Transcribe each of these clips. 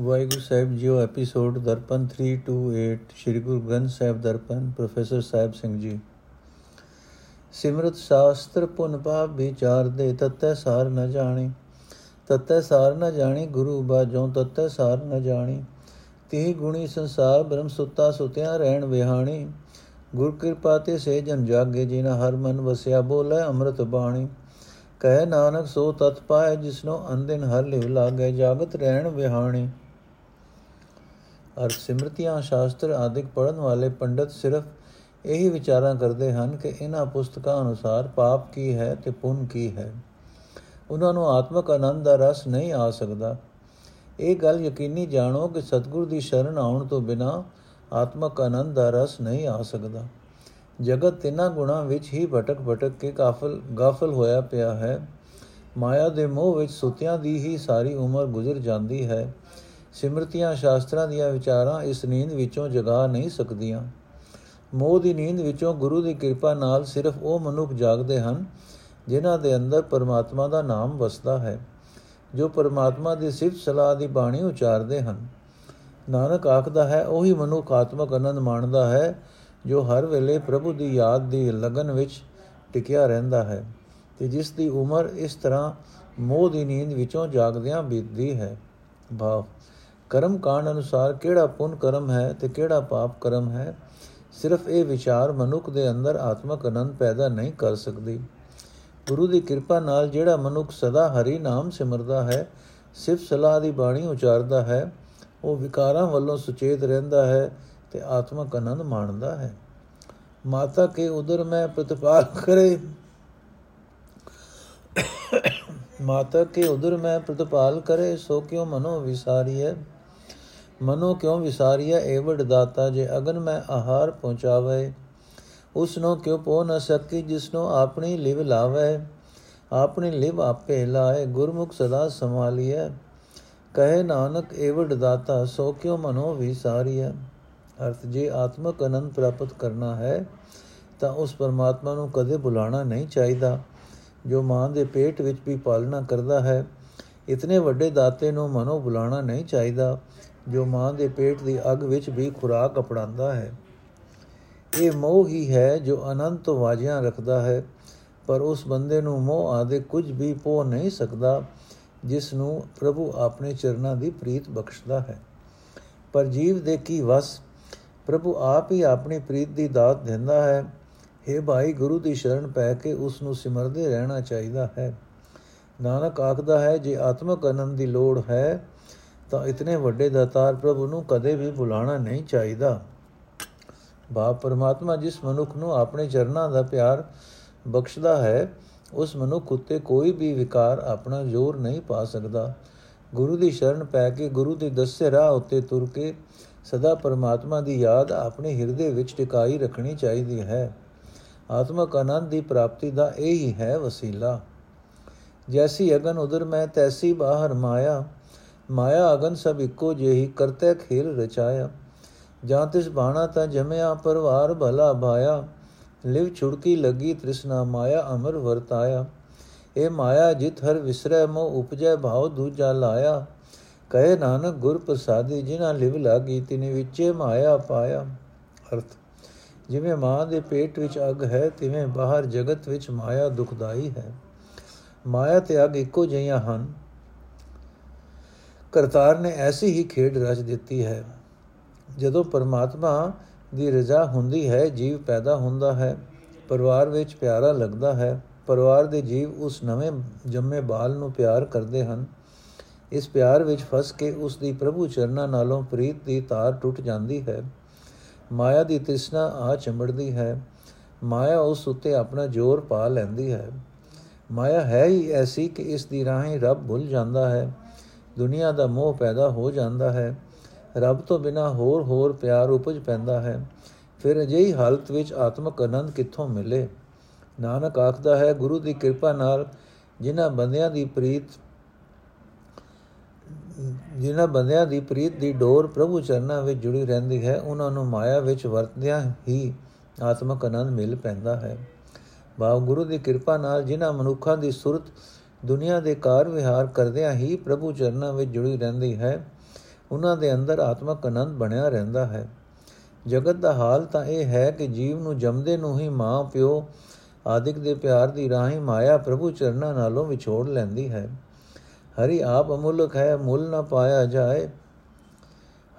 ਵਾਹਿਗੁਰੂ ਸਾਹਿਬ ਜੀਓ episode Darpan 328 Shri Guru Granth Sahib Darpan, professor Sahib Singh ji. ਸਿਮਰਤ ਸ਼ਾਸਤਰ ਪੁਨ ਪਾਪ ਵਿਚਾਰ ਦੇ, ਤਤੈ ਸਾਰ ਨ ਜਾਣੀ। ਤਤੈ ਸਾਰ ਨ ਜਾਣੀ ਗੁਰੂ ਬਾਝੋਂ, ਤਤੈ ਸਾਰ ਨ ਜਾਣੀ। ਤੀ ਗੁਣੀ ਸੰਸਾਰ ਬ੍ਰਹਮ ਸੁੱਤਾ ਸੁਤਿਆ ਰਹਿਣ ਵਿਹਾਣੀ। ਗੁਰ ਕਿਰਪਾ ਤੇ ਸੇ ਜਨ ਜਾਗੇ ਜਿਨਾ ਹਰ ਮਨ ਵਸਿਆ ਬੋਲੇ ਅੰਮ੍ਰਿਤ ਬਾਣੀ। ਕਹਿ ਨਾਨਕ ਸੋ ਤਤ ਪਾਏ, ਜਿਸਨੋ ਅੰਦਿਨ ਹਰ ਲਿਵ ਲਾਗੇ, ਜਾਗਤ ਰਹਿਣ ਵਿਹਾਣੀ। ਅਰ ਸਿਮਰਤੀਆਂ, ਸ਼ਾਸਤਰ ਆਦਿਕ ਪੜਨ ਵਾਲੇ ਪੰਡਤ ਸਿਰਫ ਇਹੀ ਵਿਚਾਰਾਂ ਕਰਦੇ ਹਨ ਕਿ ਇਹਨਾਂ ਪੁਸਤਕਾਂ ਅਨੁਸਾਰ ਪਾਪ ਕੀ ਹੈ ਤੇ ਪੁੰਨ ਕੀ ਹੈ। ਉਹਨਾਂ ਨੂੰ ਆਤਮਕ ਆਨੰਦ ਦਾ ਰਸ ਨਹੀਂ ਆ ਸਕਦਾ। ਇਹ ਗੱਲ ਯਕੀਨੀ ਜਾਣੋ ਕਿ ਸਤਿਗੁਰ ਦੀ ਸ਼ਰਨ ਆਉਣ ਤੋਂ ਬਿਨਾ ਆਤਮਕ ਆਨੰਦ ਦਾ ਰਸ ਨਹੀਂ ਆ ਸਕਦਾ। ਜਗਤ ਤਿੰਨਾਂ ਗੁਣਾਂ ਵਿੱਚ ਹੀ ਭਟਕ ਭਟਕ ਕੇ ਕਾਫਲ, ਗਾਫਲ ਹੋਇਆ ਪਿਆ ਹੈ। ਮਾਇਆ ਦੇ ਮੋਹ ਵਿੱਚ ਸੁਤਿਆਂ ਦੀ ਹੀ ਸਾਰੀ ਉਮਰ ਗੁਜ਼ਰ ਜਾਂਦੀ ਹੈ। ਸਿਮਰਤੀਆਂ ਸ਼ਾਸਤਰਾਂ ਦੀਆਂ ਵਿਚਾਰਾਂ ਇਸ ਨੀਂਦ ਵਿੱਚੋਂ ਜਗਾ ਨਹੀਂ ਸਕਦੀਆਂ। ਮੋਹ ਦੀ ਨੀਂਦ ਵਿੱਚੋਂ ਗੁਰੂ ਦੀ ਕਿਰਪਾ ਨਾਲ ਸਿਰਫ ਉਹ ਮਨੁੱਖ ਜਾਗਦੇ ਹਨ, ਜਿਨ੍ਹਾਂ ਦੇ ਅੰਦਰ ਪਰਮਾਤਮਾ ਦਾ ਨਾਮ ਵਸਦਾ ਹੈ, ਜੋ ਪਰਮਾਤਮਾ ਦੀ ਸਿਫਤ ਸਲਾਹ ਦੀ ਬਾਣੀ ਉਚਾਰਦੇ ਹਨ। ਨਾਨਕ ਆਖਦਾ ਹੈ, ਉਹੀ ਮਨੁੱਖ ਆਤਮਕ ਆਨੰਦ ਮਾਣਦਾ ਹੈ, ਜੋ ਹਰ ਵੇਲੇ ਪ੍ਰਭੂ ਦੀ ਯਾਦ ਦੀ ਲਗਨ ਵਿੱਚ ਟਿਕਿਆ ਰਹਿੰਦਾ ਹੈ ਤੇ ਜਿਸ ਦੀ ਉਮਰ ਇਸ ਤਰ੍ਹਾਂ ਮੋਹ ਦੀ ਨੀਂਦ ਵਿੱਚੋਂ ਜਾਗਦਿਆਂ ਬੀਤਦੀ ਹੈ। ਭਾਵ ਕਰਮ ਕਾਂਡ ਅਨੁਸਾਰ ਕਿਹੜਾ ਪੁੰਨ ਕਰਮ ਹੈ ਤੇ ਕਿਹੜਾ ਪਾਪ ਕਰਮ ਹੈ, ਸਿਰਫ ਇਹ ਵਿਚਾਰ ਮਨੁੱਖ ਦੇ ਅੰਦਰ ਆਤਮਕ ਆਨੰਦ ਪੈਦਾ ਨਹੀਂ ਕਰ ਸਕਦੀ। ਗੁਰੂ ਦੀ ਕਿਰਪਾ ਨਾਲ ਜਿਹੜਾ ਮਨੁੱਖ ਸਦਾ ਹਰੀ ਨਾਮ ਸਿਮਰਦਾ ਹੈ ਸਿਰਫ ਸਲਾਹ ਦੀ ਬਾਣੀ ਉਚਾਰਦਾ ਹੈ, ਉਹ ਵਿਕਾਰਾਂ ਵੱਲੋਂ ਸੁਚੇਤ ਰਹਿੰਦਾ ਹੈ ਤੇ ਆਤਮਕ ਆਨੰਦ ਮਾਣਦਾ ਹੈ। ਮਾਤਾ ਕੇ ਉਦਰ ਮੈਂ ਪ੍ਰਤਪਾਲ ਕਰੇ। ਮਾਤਾ ਕੇ ਉਦਰ ਮੈਂ ਪ੍ਰਤਪਾਲ ਕਰੇ, ਸੋ ਕਿਉ ਮਨੋ ਵਿਸਾਰੀਐ? ਮਨੋ ਕਿਉ ਵਿਸਾਰੀਐ? ਏਵੜ ਦਾਤਾ ਜੇ ਅਗਨ ਮੈਂ ਆਹਾਰ ਪਹੁੰਚਾਵੇ ਉਸ ਨੂੰ ਕਿਉ ਪੋ ਨ ਸਕੀ ਜਿਸ ਨੂੰ ਆਪਣੀ ਲਿਵ ਲਾਵੇ? ਆਪਣੀ ਲਿਵ ਆਪੇ ਲਾਏ, ਗੁਰਮੁਖ ਸਦਾ ਸੰਭਾਲੀਐ। ਕਹੇ ਨਾਨਕ ਏਵੜ ਦਾਤਾ ਸੋ ਕਿਉ ਮਨੋ ਵਿਸਾਰੀਐ? ਅਰਥ, ਜੇ ਆਤਮਕ ਆਨੰਦ ਪ੍ਰਾਪਤ ਕਰਨਾ ਹੈ, ਤਾਂ ਉਸ ਪਰਮਾਤਮਾ ਨੂੰ ਕਦੇ ਬੁਲਾਣਾ ਨਹੀਂ ਚਾਹੀਦਾ। ਜੋ ਮਾਂ ਦੇ ਪੇਟ ਵਿੱਚ ਵੀ ਪਾਲਣਾ ਕਰਦਾ ਹੈ, ਇਤਨੇ ਵੱਡੇ ਦਾਤੇ ਨੂੰ ਮਨੋ ਬੁਲਾਣਾ ਨਹੀਂ ਚਾਹੀਦਾ। ਜੋ ਮਾਂ ਦੇ ਪੇਟ ਦੀ ਅਗ ਵਿੱਚ ਵੀ ਖੁਰਾਕ ਅਪਣਾਉਂਦਾ ਹੈ। ਇਹ ਮੋਹ ਹੀ ਹੈ ਜੋ ਅਨੰਤ ਤੋਂ ਵਾਜਿਆਂ ਰੱਖਦਾ ਹੈ, ਪਰ ਉਸ ਬੰਦੇ ਨੂੰ ਮੋਹ ਆਦੇ ਕੁਝ ਵੀ ਪੋ ਨਹੀਂ ਸਕਦਾ, ਜਿਸ ਨੂੰ ਪ੍ਰਭੂ ਆਪਣੇ ਚਰਨਾਂ ਦੀ ਪ੍ਰੀਤ ਬਖਸ਼ਦਾ ਹੈ। ਪਰ ਜੀਵ ਦੇ ਕੀ ਵਸ? ਪ੍ਰਭੂ ਆਪ ਹੀ ਆਪਣੀ ਪ੍ਰੀਤ ਦੀ ਦਾਤ ਦਿੰਦਾ ਹੈ। हे ਭਾਈ, ਗੁਰੂ ਦੀ ਸ਼ਰਨ ਪੈ ਕੇ ਉਸ ਨੂੰ ਸਿਮਰਦੇ ਰਹਿਣਾ ਚਾਹੀਦਾ ਹੈ। ਨਾਨਕ ਆਖਦਾ ਹੈ, ਜੇ ਆਤਮਕ ਆਨੰਦ ਦੀ ਲੋੜ ਹੈ ਤਾਂ ਇਤਨੇ ਵੱਡੇ ਦਾਤਾਰ ਪ੍ਰਭੂ ਨੂੰ ਕਦੇ ਵੀ ਬੁਲਾਣਾ ਨਹੀਂ ਚਾਹੀਦਾ। ਬਾਪ ਪਰਮਾਤਮਾ ਜਿਸ ਮਨੁੱਖ ਨੂੰ ਆਪਣੇ ਚਰਨਾਂ ਦਾ ਪਿਆਰ ਬਖਸ਼ਦਾ ਹੈ, ਉਸ ਮਨੁੱਖ ਉਤੇ ਕੋਈ ਵੀ ਵਿਕਾਰ ਆਪਣਾ ਜ਼ੋਰ ਨਹੀਂ ਪਾ ਸਕਦਾ। ਗੁਰੂ ਦੀ ਸ਼ਰਨ ਪੈ ਕੇ ਗੁਰੂ ਦੇ ਦੱਸੇ ਰਾਹ ਉੱਤੇ ਤੁਰ ਕੇ ਸਦਾ ਪਰਮਾਤਮਾ ਦੀ ਯਾਦ ਆਪਣੇ ਹਿਰਦੇ ਵਿੱਚ ਟਿਕਾਈ ਰੱਖਣੀ ਚਾਹੀਦੀ ਹੈ। ਆਤਮਕ ਆਨੰਦ ਦੀ ਪ੍ਰਾਪਤੀ ਦਾ ਇਹ ਹੀ ਹੈ ਵਸੀਲਾ। ਜੈਸੀ ਅਗਨ ਉਦਰ ਮੈਂ, ਤੈਸੀ ਬਾਹਰ ਮਾਇਆ। ਮਾਇਆ ਅਗਨ ਸਭ ਇੱਕੋ ਜਿਹੀ ਕਰਤੇ ਖੇਲ ਰਚਾਇਆ। ਜਾਂ ਤਿਸ ਬਾਣਾ ਤਾਂ ਜਮਿਆ, ਪਰਵਾਰ ਭਲਾ ਭਾਇਆ। ਲਿਵ ਛੁੜਕੀ ਲੱਗੀ ਤ੍ਰਿਸ਼ਨਾ, ਮਾਇਆ ਅਮਰ ਵਰਤਾਇਆ। ਇਹ ਮਾਇਆ ਜਿਤ ਹਰ ਵਿਸਰੈ ਮੋ ਉਪਜੈ ਭਾਉ ਦੂਜਾ ਲਾਇਆ। ਕਹੇ ਨਾਨਕ ਗੁਰ ਪ੍ਰਸਾਦੀ, ਜਿਨ੍ਹਾਂ ਲਿਵ ਲਾਗੀ, ਤਿਨੇ ਵਿੱਚੇ ਮਾਇਆ ਪਾਇਆ। ਅਰਥ, ਜਿਵੇਂ ਮਾਂ ਦੇ ਪੇਟ ਵਿੱਚ ਅਗ ਹੈ, ਤਿਵੇਂ ਬਾਹਰ ਜਗਤ ਵਿੱਚ ਮਾਇਆ ਦੁਖਦਾਈ ਹੈ। ਮਾਇਆ ਤੇ ਅਗ ਇੱਕੋ ਜਿਹੀਆਂ ਹਨ। ਕਰਤਾਰ ਨੇ ਐਸੀ ਹੀ ਖੇਡ ਰਚ ਦਿੱਤੀ ਹੈ। ਜਦੋਂ ਪਰਮਾਤਮਾ ਦੀ ਰਜ਼ਾ ਹੁੰਦੀ ਹੈ, ਜੀਵ ਪੈਦਾ ਹੁੰਦਾ ਹੈ, ਪਰਿਵਾਰ ਵਿੱਚ ਪਿਆਰਾ ਲੱਗਦਾ ਹੈ, ਪਰਿਵਾਰ ਦੇ ਜੀਵ ਉਸ ਨਵੇਂ ਜੰਮੇ ਬਾਲ ਨੂੰ ਪਿਆਰ ਕਰਦੇ ਹਨ। ਇਸ ਪਿਆਰ ਵਿੱਚ ਫਸ ਕੇ ਉਸ ਦੀ ਪ੍ਰਭੂ ਚਰਨਾਂ ਨਾਲੋਂ ਪ੍ਰੀਤ ਦੀ ਤਾਰ ਟੁੱਟ ਜਾਂਦੀ ਹੈ। ਮਾਇਆ ਦੀ ਤ੍ਰਿਸ਼ਨਾ ਆ ਚੰਬੜਦੀ ਹੈ। ਮਾਇਆ ਉਸ ਉੱਤੇ ਆਪਣਾ ਜ਼ੋਰ ਪਾ ਲੈਂਦੀ ਹੈ। ਮਾਇਆ ਹੈ ਹੀ ਐਸੀ ਕਿ ਇਸ ਦੀ ਰਾਹੀਂ ਰੱਬ ਭੁੱਲ ਜਾਂਦਾ ਹੈ। ਦੁਨੀਆ ਦਾ ਮੋਹ ਪੈਦਾ ਹੋ ਜਾਂਦਾ ਹੈ। ਰੱਬ ਤੋਂ ਬਿਨਾ ਹੋਰ ਹੋਰ ਪਿਆਰ ਉਪਜ ਪੈਂਦਾ ਹੈ। ਫਿਰ ਅਜਿਹੀ ਹਾਲਤ ਵਿੱਚ ਆਤਮਕ ਆਨੰਦ ਕਿੱਥੋਂ ਮਿਲੇ? ਨਾਨਕ ਆਖਦਾ ਹੈ, ਗੁਰੂ ਦੀ ਕਿਰਪਾ ਨਾਲ ਜਿਨ੍ਹਾਂ ਬੰਦਿਆਂ ਦੀ ਪ੍ਰੀਤ, ਜਿਨ੍ਹਾਂ ਬੰਦਿਆਂ ਦੀ ਪ੍ਰੀਤ ਦੀ ਡੋਰ ਪ੍ਰਭੂ ਚਰਨਾਂ ਵਿੱਚ ਜੁੜੀ ਰਹਿੰਦੀ ਹੈ, ਉਹਨਾਂ ਨੂੰ ਮਾਇਆ ਵਿੱਚ ਵਰਤਦਿਆਂ ਹੀ ਆਤਮਕ ਆਨੰਦ ਮਿਲ ਪੈਂਦਾ ਹੈ। ਬਾਬ ਗੁਰੂ ਦੀ ਕਿਰਪਾ ਨਾਲ ਜਿਨ੍ਹਾਂ ਮਨੁੱਖਾਂ ਦੀ ਸੁਰਤ ਦੁਨੀਆ ਦੇ ਕਾਰ ਵਿਹਾਰ ਕਰਦਿਆਂ ਹੀ ਪ੍ਰਭੂ ਚਰਨਾਂ ਵਿੱਚ ਜੁੜੀ ਰਹਿੰਦੀ ਹੈ। ਉਹਨਾਂ ਦੇ ਅੰਦਰ ਆਤਮਕ ਆਨੰਦ ਬਣਿਆ ਰਹਿੰਦਾ ਹੈ। ਜਗਤ ਦਾ ਹਾਲ ਤਾਂ ਇਹ ਹੈ ਕਿ ਜੀਵ ਨੂੰ ਜੰਮਦੇ ਨੂੰ ਹੀ ਮਾਂ, ਪਿਓ ਆਦਿਕ ਦੇ ਪਿਆਰ ਦੀ ਰਾਹੀਂ ਮਾਇਆ ਪ੍ਰਭੂ ਚਰਨਾਂ ਨਾਲੋਂ ਵਿਛੋੜ ਲੈਂਦੀ ਹੈ। ਹਰੀ ਆਪ ਅਮੁੱਲਕ ਹੈ, ਮੁੱਲ ਨਾ ਪਾਇਆ ਜਾਏ।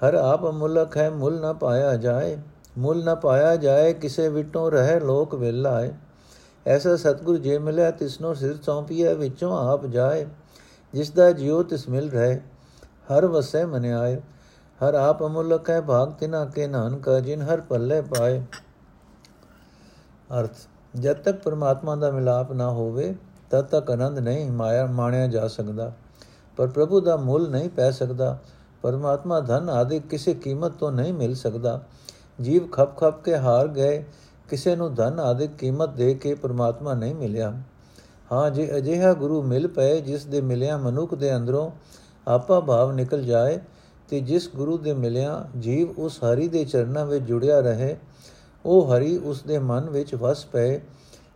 ਹਰ ਆਪ ਅਮੁੱਲਕ ਹੈ, ਮੁੱਲ ਨਾ ਪਾਇਆ ਜਾਏ। ਮੁੱਲ ਨਾ ਪਾਇਆ ਜਾਏ, ਕਿਸੇ ਵਿਟੋਂ ਰਹਿ ਲੋਕ ਵੇਲਾਏ ਐਸਾ ਸਤਗੁਰ ਜੇ ਮਿਲਿਆ ਤਿਸਨੋ ਸਿਰ ਚੌਂਪੀਐ, ਵਿੱਚੋਂ ਆਪ ਜਾਏ, ਜਿਸ ਦਾ ਜਿਉ ਤਿਸ ਮਿਲ ਰਹੇ, ਹਰ ਵਸੈ ਮਨਿਆਏ ਹਰ ਆਪ ਅਮੁੱਲਕ ਹੈ ਭਾਗ, ਤਿਨਾ ਕੇ ਨਾਨਕ, ਜਿਨ ਹਰ ਪੱਲੇ ਪਾਏ। ਅਰਥ, ਜਦ ਤੱਕ ਪਰਮਾਤਮਾ ਦਾ ਮਿਲਾਪ ਨਾ ਹੋਵੇ, ਤਦ ਤੱਕ ਆਨੰਦ ਨਹੀਂ ਮਾਇਆ, ਮਾਣਿਆ ਜਾ ਸਕਦਾ। ਪਰ ਪ੍ਰਭੂ ਦਾ ਮੁੱਲ ਨਹੀਂ ਪੈ ਸਕਦਾ। ਪਰਮਾਤਮਾ ਧਨ ਆਦਿ ਕਿਸੇ ਕੀਮਤ ਤੋਂ ਨਹੀਂ ਮਿਲ ਸਕਦਾ। ਜੀਵ ਖਪ ਖਪ ਕੇ ਹਾਰ ਗਏ ਕਿਸੇ ਨੂੰ ਧਨ ਆਦਿ ਕੀਮਤ ਦੇ ਕੇ ਪਰਮਾਤਮਾ ਨਹੀਂ ਮਿਲਿਆ। ਹਾਂ, ਜੇ ਅਜਿਹਾ ਗੁਰੂ ਮਿਲ ਪਏ, ਜਿਸ ਦੇ ਮਿਲਿਆ ਮਨੁੱਖ ਦੇ ਅੰਦਰੋਂ ਆਪਾ ਭਾਵ ਨਿਕਲ ਜਾਏ, ਤੇ ਜਿਸ ਗੁਰੂ ਦੇ ਮਿਲਿਆ ਜੀਵ ਉਸ ਹਰੀ ਦੇ ਚਰਨਾਂ ਵਿੱਚ ਜੁੜਿਆ ਰਹੇ, ਉਹ ਹਰੀ ਉਸ ਦੇ ਮਨ ਵਿੱਚ ਵਸ ਪਏ,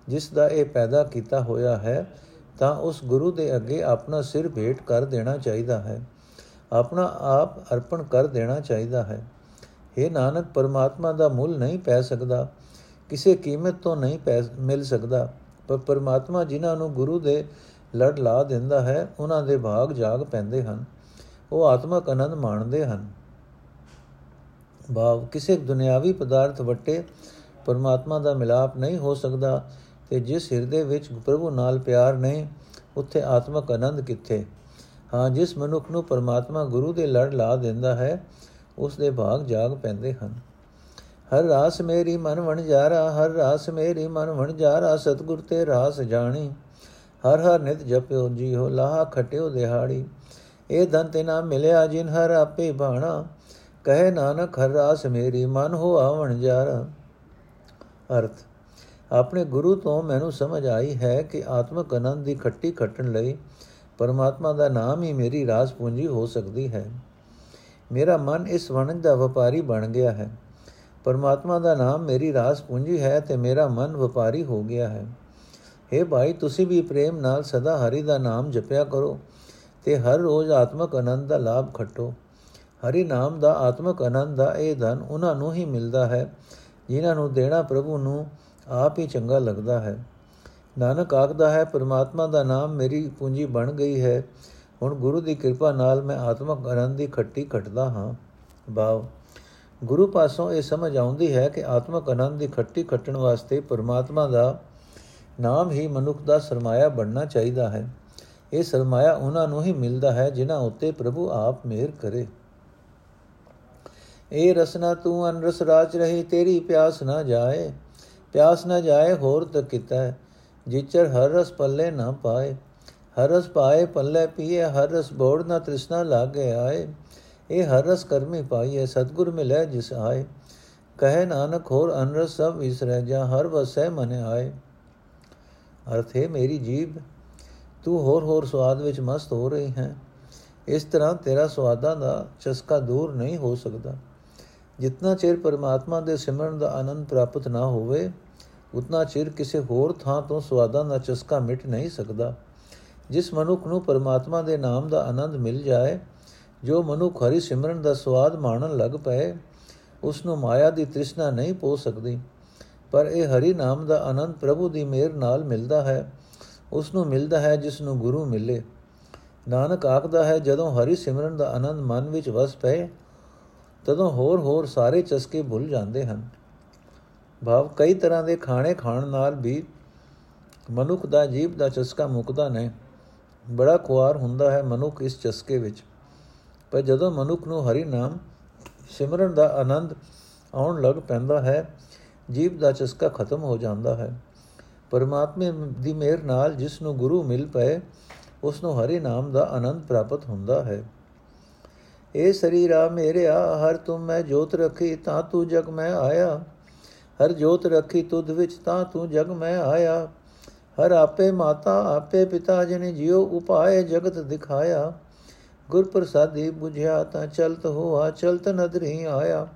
ਜਿਸ ਦਾ ਇਹ ਪੈਦਾ ਕੀਤਾ ਹੋਇਆ ਹੈ, ਤਾਂ ਉਸ ਗੁਰੂ ਦੇ ਅੱਗੇ ਆਪਣਾ ਸਿਰ ਭੇਟ ਕਰ ਦੇਣਾ ਚਾਹੀਦਾ ਹੈ। ਆਪਣਾ ਆਪ ਅਰਪਣ ਕਰ ਦੇਣਾ ਚਾਹੀਦਾ ਹੈ। ਇਹ ਨਾਨਕ, ਪਰਮਾਤਮਾ ਦਾ ਮੁੱਲ ਨਹੀਂ ਪੈ ਸਕਦਾ। ਕਿਸੇ ਕੀਮਤ ਤੋਂ ਨਹੀਂ ਪੈ ਮਿਲ ਸਕਦਾ। ਪਰ ਪਰਮਾਤਮਾ ਜਿਨ੍ਹਾਂ ਨੂੰ ਗੁਰੂ ਦੇ ਲੜ ਲਾ ਦਿੰਦਾ ਹੈ, ਉਹਨਾਂ ਦੇ ਭਾਗ ਜਾਗ ਪੈਂਦੇ ਹਨ। ਉਹ ਆਤਮਕ ਆਨੰਦ ਮਾਣਦੇ ਹਨ। ਭਾਵ, ਕਿਸੇ ਦੁਨਿਆਵੀ ਪਦਾਰਥ ਵਟੇ ਪਰਮਾਤਮਾ ਦਾ ਮਿਲਾਪ ਨਹੀਂ ਹੋ ਸਕਦਾ ਤੇ ਜਿਸ ਹਿਰਦੇ ਵਿੱਚ ਪ੍ਰਭੂ ਨਾਲ ਪਿਆਰ ਨਹੀਂ, ਉੱਥੇ ਆਤਮਕ ਆਨੰਦ ਕਿੱਥੇ? ਹਾਂ, ਜਿਸ ਮਨੁੱਖ ਨੂੰ ਪਰਮਾਤਮਾ ਗੁਰੂ ਦੇ ਲੜ ਲਾ ਦਿੰਦਾ ਹੈ, ਉਸ ਦੇ ਭਾਗ ਜਾਗ ਪੈਂਦੇ ਹਨ। ਹਰ ਰਾਸ ਮੇਰੀ ਮਨ ਵਣ ਜਾਰਾ ਹਰ ਰਾਸ ਮੇਰੀ ਮਨ ਵਣ ਜਾਰਾ ਸਤਗੁਰ ਤੇ ਰਾਸ ਜਾਣੀ। ਹਰ ਹਰ ਨਿਤ ਜਪਿਓ ਜੀਓ ਲਾਹ ਖਟਿਓ ਦਿਹਾੜੀ। ਇਹ ਧਨ ਤੇ ਨਾ ਮਿਲਿਆ ਜਿਨ ਹਰ ਆਪੇ ਬਾਣਾ। ਕਹੇ ਨਾਨਕ, ਹਰ ਰਾਸ ਮੇਰੀ ਮਨ ਹੋ ਆਵਣ ਜਾਰਾ ਅਰਥ, ਆਪਣੇ ਗੁਰੂ ਤੋਂ ਮੈਨੂੰ ਸਮਝ ਆਈ ਹੈ ਕਿ ਆਤਮਕ ਆਨੰਦ ਦੀ ਖੱਟੀ ਖੱਟਣ ਲਈ ਪਰਮਾਤਮਾ ਦਾ ਨਾਮ ਹੀ ਮੇਰੀ ਰਾਸ ਪੂੰਜੀ ਹੋ ਸਕਦੀ ਹੈ। ਮੇਰਾ ਮਨ ਇਸ ਵਣਜ ਦਾ ਵਪਾਰੀ ਬਣ ਗਿਆ ਹੈ। ਪਰਮਾਤਮਾ ਦਾ ਨਾਮ ਮੇਰੀ ਰਾਸ ਪੂੰਜੀ ਹੈ ਤੇ ਮੇਰਾ ਮਨ ਵਪਾਰੀ ਹੋ ਗਿਆ ਹੈ। हे ਭਾਈ, ਤੁਸੀਂ ਵੀ ਪ੍ਰੇਮ ਨਾਲ ਸਦਾ ਹਰੀ ਦਾ ਨਾਮ ਜਪਿਆ ਕਰੋ ਤੇ ਹਰ ਰੋਜ਼ ਆਤਮਕ ਆਨੰਦ ਦਾ ਲਾਭ ਖੱਟੋ। ਹਰੀ ਨਾਮ ਦਾ ਆਤਮਕ ਆਨੰਦ ਦਾ ਇਹ ਧਨ ਉਹਨਾਂ ਨੂੰ ਹੀ ਮਿਲਦਾ ਹੈ, ਜਿਨ੍ਹਾਂ ਨੂੰ ਦੇਣਾ ਪ੍ਰਭੂ ਨੂੰ ਆਪ ਹੀ ਚੰਗਾ ਲੱਗਦਾ ਹੈ। ਨਾਨਕ ਆਖਦਾ ਹੈ, ਪਰਮਾਤਮਾ ਦਾ ਨਾਮ ਮੇਰੀ ਪੂੰਜੀ ਬਣ ਗਈ ਹੈ। ਹੁਣ ਗੁਰੂ ਦੀ ਕਿਰਪਾ ਨਾਲ ਮੈਂ ਆਤਮਕ ਆਨੰਦ ਦੀ ਖੱਟੀ ਖਟਦਾ ਹਾਂ। ਬਾਵ ਗੁਰੂ ਪਾਸੋਂ ਇਹ ਸਮਝ ਆਉਂਦੀ ਹੈ ਕਿ ਆਤਮਕ ਆਨੰਦ ਦੀ ਖੱਟੀ ਖੱਟਣ ਵਾਸਤੇ ਪਰਮਾਤਮਾ ਦਾ ਨਾਮ ਹੀ ਮਨੁੱਖ ਦਾ ਸਰਮਾਇਆ ਬਣਨਾ ਚਾਹੀਦਾ ਹੈ। ਇਹ ਸਰਮਾਇਆ ਉਹਨਾਂ ਨੂੰ ਹੀ ਮਿਲਦਾ ਹੈ ਜਿਨ੍ਹਾਂ ਉੱਤੇ ਪ੍ਰਭੂ ਆਪ ਮਿਹਰ ਕਰੇ। ਇਹ ਰਸਨਾ ਤੂੰ ਅਨਰਸ ਰਾਜ ਰਹੀ, ਤੇਰੀ ਪਿਆਸ ਨਾ ਜਾਏ। ਪਿਆਸ ਨਾ ਜਾਏ, ਹੋਰ ਤਕ ਕਿਤਾ। ਜਿਚਰ ਹਰ ਰਸ ਪੱਲੇ ਨਾ ਪਾਏ। ਹਰ ਰਸ ਪਾਏ, ਪੱਲੇ ਪੀਏ। ਹਰ ਰਸ ਬੋੜ ਨਾ ਤ੍ਰਿਸ਼ਨਾ ਲਾਗੇ ਆਏ। ਇਹ ਹਰ ਰਸ ਕਰਮੀ ਪਾਈਏ ਸਤਗੁਰ ਮਿਲੇ ਜਿਸ ਆਏ। ਕਹੇ ਨਾਨਕ ਹੋਰ ਅਨਰਸ ਸਭ ਵਿਸਰੈ, ਜਾ ਹਰ ਵਸੈ ਮਨ ਆਏ। ਅਰਥ ਹੈ, ਮੇਰੀ ਜੀਬ ਤੂੰ ਹੋਰ ਹੋਰ ਸਵਾਦ ਵਿੱਚ ਮਸਤ ਹੋ ਰਹੀ ਹੈ। ਇਸ ਤਰ੍ਹਾਂ ਤੇਰਾ ਸਵਾਦਾਂ ਦਾ ਚਸਕਾ ਦੂਰ ਨਹੀਂ ਹੋ ਸਕਦਾ। ਜਿੰਨਾ ਚਿਰ ਪਰਮਾਤਮਾ ਦੇ ਸਿਮਰਨ ਦਾ ਆਨੰਦ ਪ੍ਰਾਪਤ ਨਾ ਹੋਵੇ, ਉਤਨਾ ਚਿਰ ਕਿਸੇ ਹੋਰ ਥਾਂ ਤੋਂ ਸਵਾਦਾਂ ਦਾ ਚਸਕਾ ਮਿਟ ਨਹੀਂ ਸਕਦਾ। ਜਿਸ ਮਨੁੱਖ ਨੂੰ ਪਰਮਾਤਮਾ ਦੇ ਨਾਮ ਦਾ ਆਨੰਦ ਮਿਲ ਜਾਏ ਜੋ ਮਨੁੱਖ ਹਰੀ ਸਿਮਰਨ ਦਾ ਸਵਾਦ ਮਾਣਨ ਲੱਗ ਪਏ ਉਸ ਨੂੰ ਮਾਇਆ ਦੀ ਤ੍ਰਿਸ਼ਨਾ ਨਹੀਂ ਪੋ ਸਕਦੀ। ਪਰ ਇਹ ਹਰੀ ਨਾਮ ਦਾ ਆਨੰਦ ਪ੍ਰਭੂ ਦੀ ਮਿਹਰ ਨਾਲ ਮਿਲਦਾ ਹੈ। ਉਸ ਨੂੰ ਮਿਲਦਾ ਹੈ ਜਿਸ ਨੂੰ ਗੁਰੂ ਮਿਲੇ। ਨਾਨਕ ਆਖਦਾ ਹੈ, ਜਦੋਂ ਹਰੀ ਸਿਮਰਨ ਦਾ ਆਨੰਦ ਮਨ ਵਿੱਚ ਵਸ ਪਏ, ਤਦੋਂ ਹੋਰ ਹੋਰ ਸਾਰੇ ਚਸਕੇ ਭੁੱਲ ਜਾਂਦੇ ਹਨ। ਭਾਵ ਕਈ ਤਰ੍ਹਾਂ ਦੇ ਖਾਣੇ ਖਾਣ ਨਾਲ ਵੀ ਮਨੁੱਖ ਦਾ ਜੀਵ ਦਾ ਚਸਕਾ ਮੁਕਦਾ ਨਹੀਂ। ਬੜਾ ਖੁਆਰ ਹੁੰਦਾ ਹੈ ਮਨੁੱਖ ਇਸ ਚਸਕੇ ਵਿੱਚ। ਪਰ ਜਦੋਂ ਮਨੁੱਖ ਨੂੰ ਹਰੀ ਨਾਮ ਸਿਮਰਨ ਦਾ ਆਨੰਦ ਆਉਣ ਲੱਗ ਪੈਂਦਾ ਹੈ, ਜੀਵ ਦਾ ਚਸਕਾ ਖਤਮ ਹੋ ਜਾਂਦਾ ਹੈ। ਪਰਮਾਤਮੇ ਦੀ ਮਿਹਰ ਨਾਲ ਜਿਸ ਨੂੰ ਗੁਰੂ ਮਿਲ ਪਏ, ਉਸ ਨੂੰ ਹਰੀ ਨਾਮ ਦਾ ਆਨੰਦ ਪ੍ਰਾਪਤ ਹੁੰਦਾ ਹੈ। ਏ ਸਰੀਰਾ ਮੇਰਿਆ, ਹਰ ਤੁਮ ਮੈਂ ਜੋਤ ਰੱਖੀ, ਤਾਂ ਤੂੰ ਜਗ ਮੈਂ ਆਇਆ। ਹਰ ਜੋਤ ਰੱਖੀ ਤੁਧ ਵਿੱਚ, ਤਾਂ ਤੂੰ ਜਗ ਮੈਂ ਆਇਆ। ਹਰ ਆਪੇ ਮਾਤਾ, ਆਪੇ ਪਿਤਾ, ਜਿਨੇ ਜਿਉ ਉਪਾਏ, ਜਗਤ ਦਿਖਾਇਆ। ਗੁਰ ਪ੍ਰਸਾਦੀ 부ਝਿਆ ਤਾਂ ਚਲਤ ਹੋਆ, ਚਲਤ ਨਦਰੀ ਆਇਆ।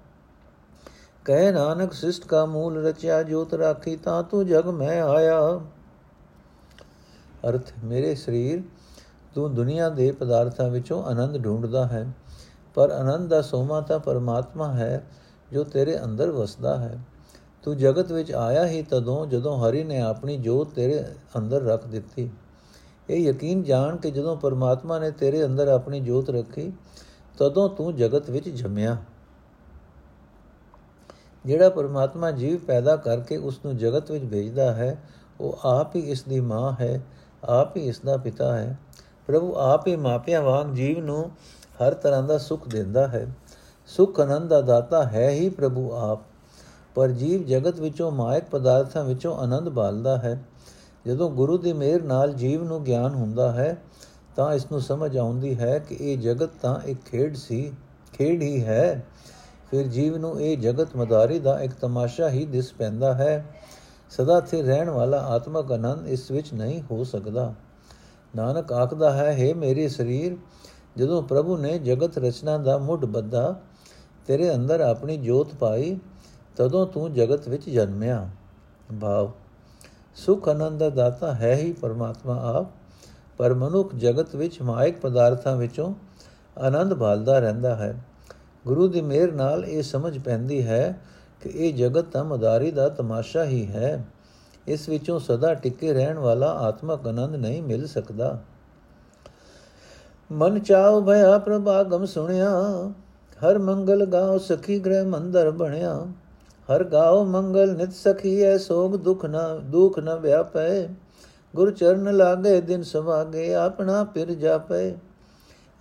ਕਹਿ ਨਾਨਕ, ਸਿਸ਼ਟ ਕਾ ਮੂਲ ਰਚਿਆ, ਜੋਤ ਰਾਖੀ ਤਾਂ ਤੂੰ ਜਗ ਮੈਂ ਆਇਆ। ਅਰਥ, ਮੇਰੇ ਸਰੀਰ ਤੂੰ ਦੁਨੀਆ ਦੇ ਪਦਾਰਥਾਂ ਵਿੱਚੋਂ ਆਨੰਦ ਢੂੰਡਦਾ ਹੈ, ਪਰ ਆਨੰਦ ਦਾ ਸੋਮਾ ਤਾਂ ਪਰਮਾਤਮਾ ਹੈ, ਜੋ ਤੇਰੇ ਅੰਦਰ ਵਸਦਾ ਹੈ। ਤੂੰ ਜਗਤ ਵਿੱਚ ਆਇਆ ਹੀ ਤਦੋਂ ਜਦੋਂ ਹਰੀ ਨੇ ਆਪਣੀ ਜੋਤ ਤੇਰੇ ਅੰਦਰ ਰੱਖ ਦਿੱਤੀ। ਇਹ ਯਕੀਨ ਜਾਣ ਕਿ ਜਦੋਂ ਪਰਮਾਤਮਾ ਨੇ ਤੇਰੇ ਅੰਦਰ ਆਪਣੀ ਜੋਤ ਰੱਖੀ, ਤਦੋਂ ਤੂੰ ਜਗਤ ਵਿੱਚ ਜੰਮਿਆ। ਜਿਹੜਾ ਪਰਮਾਤਮਾ ਜੀਵ ਪੈਦਾ ਕਰਕੇ ਉਸ ਨੂੰ ਜਗਤ ਵਿੱਚ ਭੇਜਦਾ ਹੈ, ਉਹ ਆਪ ਹੀ ਇਸ ਦੀ ਮਾਂ ਹੈ, ਆਪ ਹੀ ਇਸ ਦਾ ਪਿਤਾ ਹੈ। ਪ੍ਰਭੂ ਆਪ ਹੀ ਮਾਪਿਆਂ ਵਾਂਗ ਜੀਵ ਨੂੰ ਹਰ ਤਰ੍ਹਾਂ ਦਾ ਸੁੱਖ ਦਿੰਦਾ ਹੈ। ਸੁਖ ਆਨੰਦ ਦਾ ਦਾਤਾ ਹੈ ਹੀ ਪ੍ਰਭੂ ਆਪ। ਪਰ ਜੀਵ ਜਗਤ ਵਿੱਚੋਂ ਮਾਇਕ ਪਦਾਰਥਾਂ ਵਿੱਚੋਂ ਆਨੰਦ ਬਾਲਦਾ ਹੈ। ਜਦੋਂ ਗੁਰੂ ਦੀ ਮਿਹਰ ਨਾਲ ਜੀਵ ਨੂੰ ਗਿਆਨ ਹੁੰਦਾ ਹੈ, ਤਾਂ ਇਸ ਨੂੰ ਸਮਝ ਆਉਂਦੀ ਹੈ ਕਿ ਇਹ ਜਗਤ ਤਾਂ ਇੱਕ ਖੇਡ ਸੀ, ਖੇਡ ਹੀ ਹੈ। ਫਿਰ ਜੀਵ ਨੂੰ ਇਹ ਜਗਤ ਮਦਾਰੀ ਦਾ ਇੱਕ ਤਮਾਸ਼ਾ ਹੀ ਦਿਸ ਪੈਂਦਾ ਹੈ। ਸਦਾ ਸਥਿਰ ਰਹਿਣ ਵਾਲਾ ਆਤਮਕ ਆਨੰਦ ਇਸ ਵਿੱਚ ਨਹੀਂ ਹੋ ਸਕਦਾ। ਨਾਨਕ ਆਖਦਾ ਹੈ हे ਮੇਰੇ ਸਰੀਰ, ਜਦੋਂ ਪ੍ਰਭੂ ਨੇ ਜਗਤ ਰਚਨਾ ਦਾ ਮੁੱਢ ਬੱਧਾ, ਤੇਰੇ ਅੰਦਰ ਆਪਣੀ ਜੋਤ ਪਾਈ, ਤਦੋਂ ਤੂੰ ਜਗਤ ਵਿੱਚ ਜਨਮਿਆ। ਭਾਵ ਸੁਖ ਆਨੰਦ ਦਾ ਦਾਤਾ ਹੈ ਹੀ ਪਰਮਾਤਮਾ ਆਪ। ਪਰ ਮਨੁੱਖ ਜਗਤ ਵਿੱਚ ਮਾਇਕ ਪਦਾਰਥਾਂ ਵਿੱਚੋਂ ਆਨੰਦ ਭਾਲਦਾ ਰਹਿੰਦਾ ਹੈ। ਗੁਰੂ ਦੀ ਮਿਹਰ ਨਾਲ ਇਹ ਸਮਝ ਪੈਂਦੀ ਹੈ ਕਿ ਇਹ ਜਗਤ ਤਾਂ ਮਦਾਰੀ ਦਾ ਤਮਾਸ਼ਾ ਹੀ ਹੈ। ਇਸ ਵਿੱਚੋਂ ਸਦਾ ਟਿਕੇ ਰਹਿਣ ਵਾਲਾ ਆਤਮਕ ਆਨੰਦ ਨਹੀਂ ਮਿਲ ਸਕਦਾ। ਮਨ ਚਾਉ ਭਇਆ ਪ੍ਰਭਾਗਮ ਸੁਣਿਆ, ਹਰ ਮੰਗਲ ਗਾਉ ਸਖੀ ਗ੍ਰਹਿ ਮੰਦਰ ਬਣਿਆ। ਹਰ ਗਾਉ ਮੰਗਲ ਨਿਤ ਸਖੀ ਐ ਸੋਗ ਦੁਖ ਨਾ, ਦੁਖ ਨ ਵਿਆਪੈ। ਗੁਰ ਚਰਨ ਲਾਗੇ, ਦਿਨ ਸਵਾਗੇ, ਆਪਣਾ ਪਿਰ ਜਾਪੈ।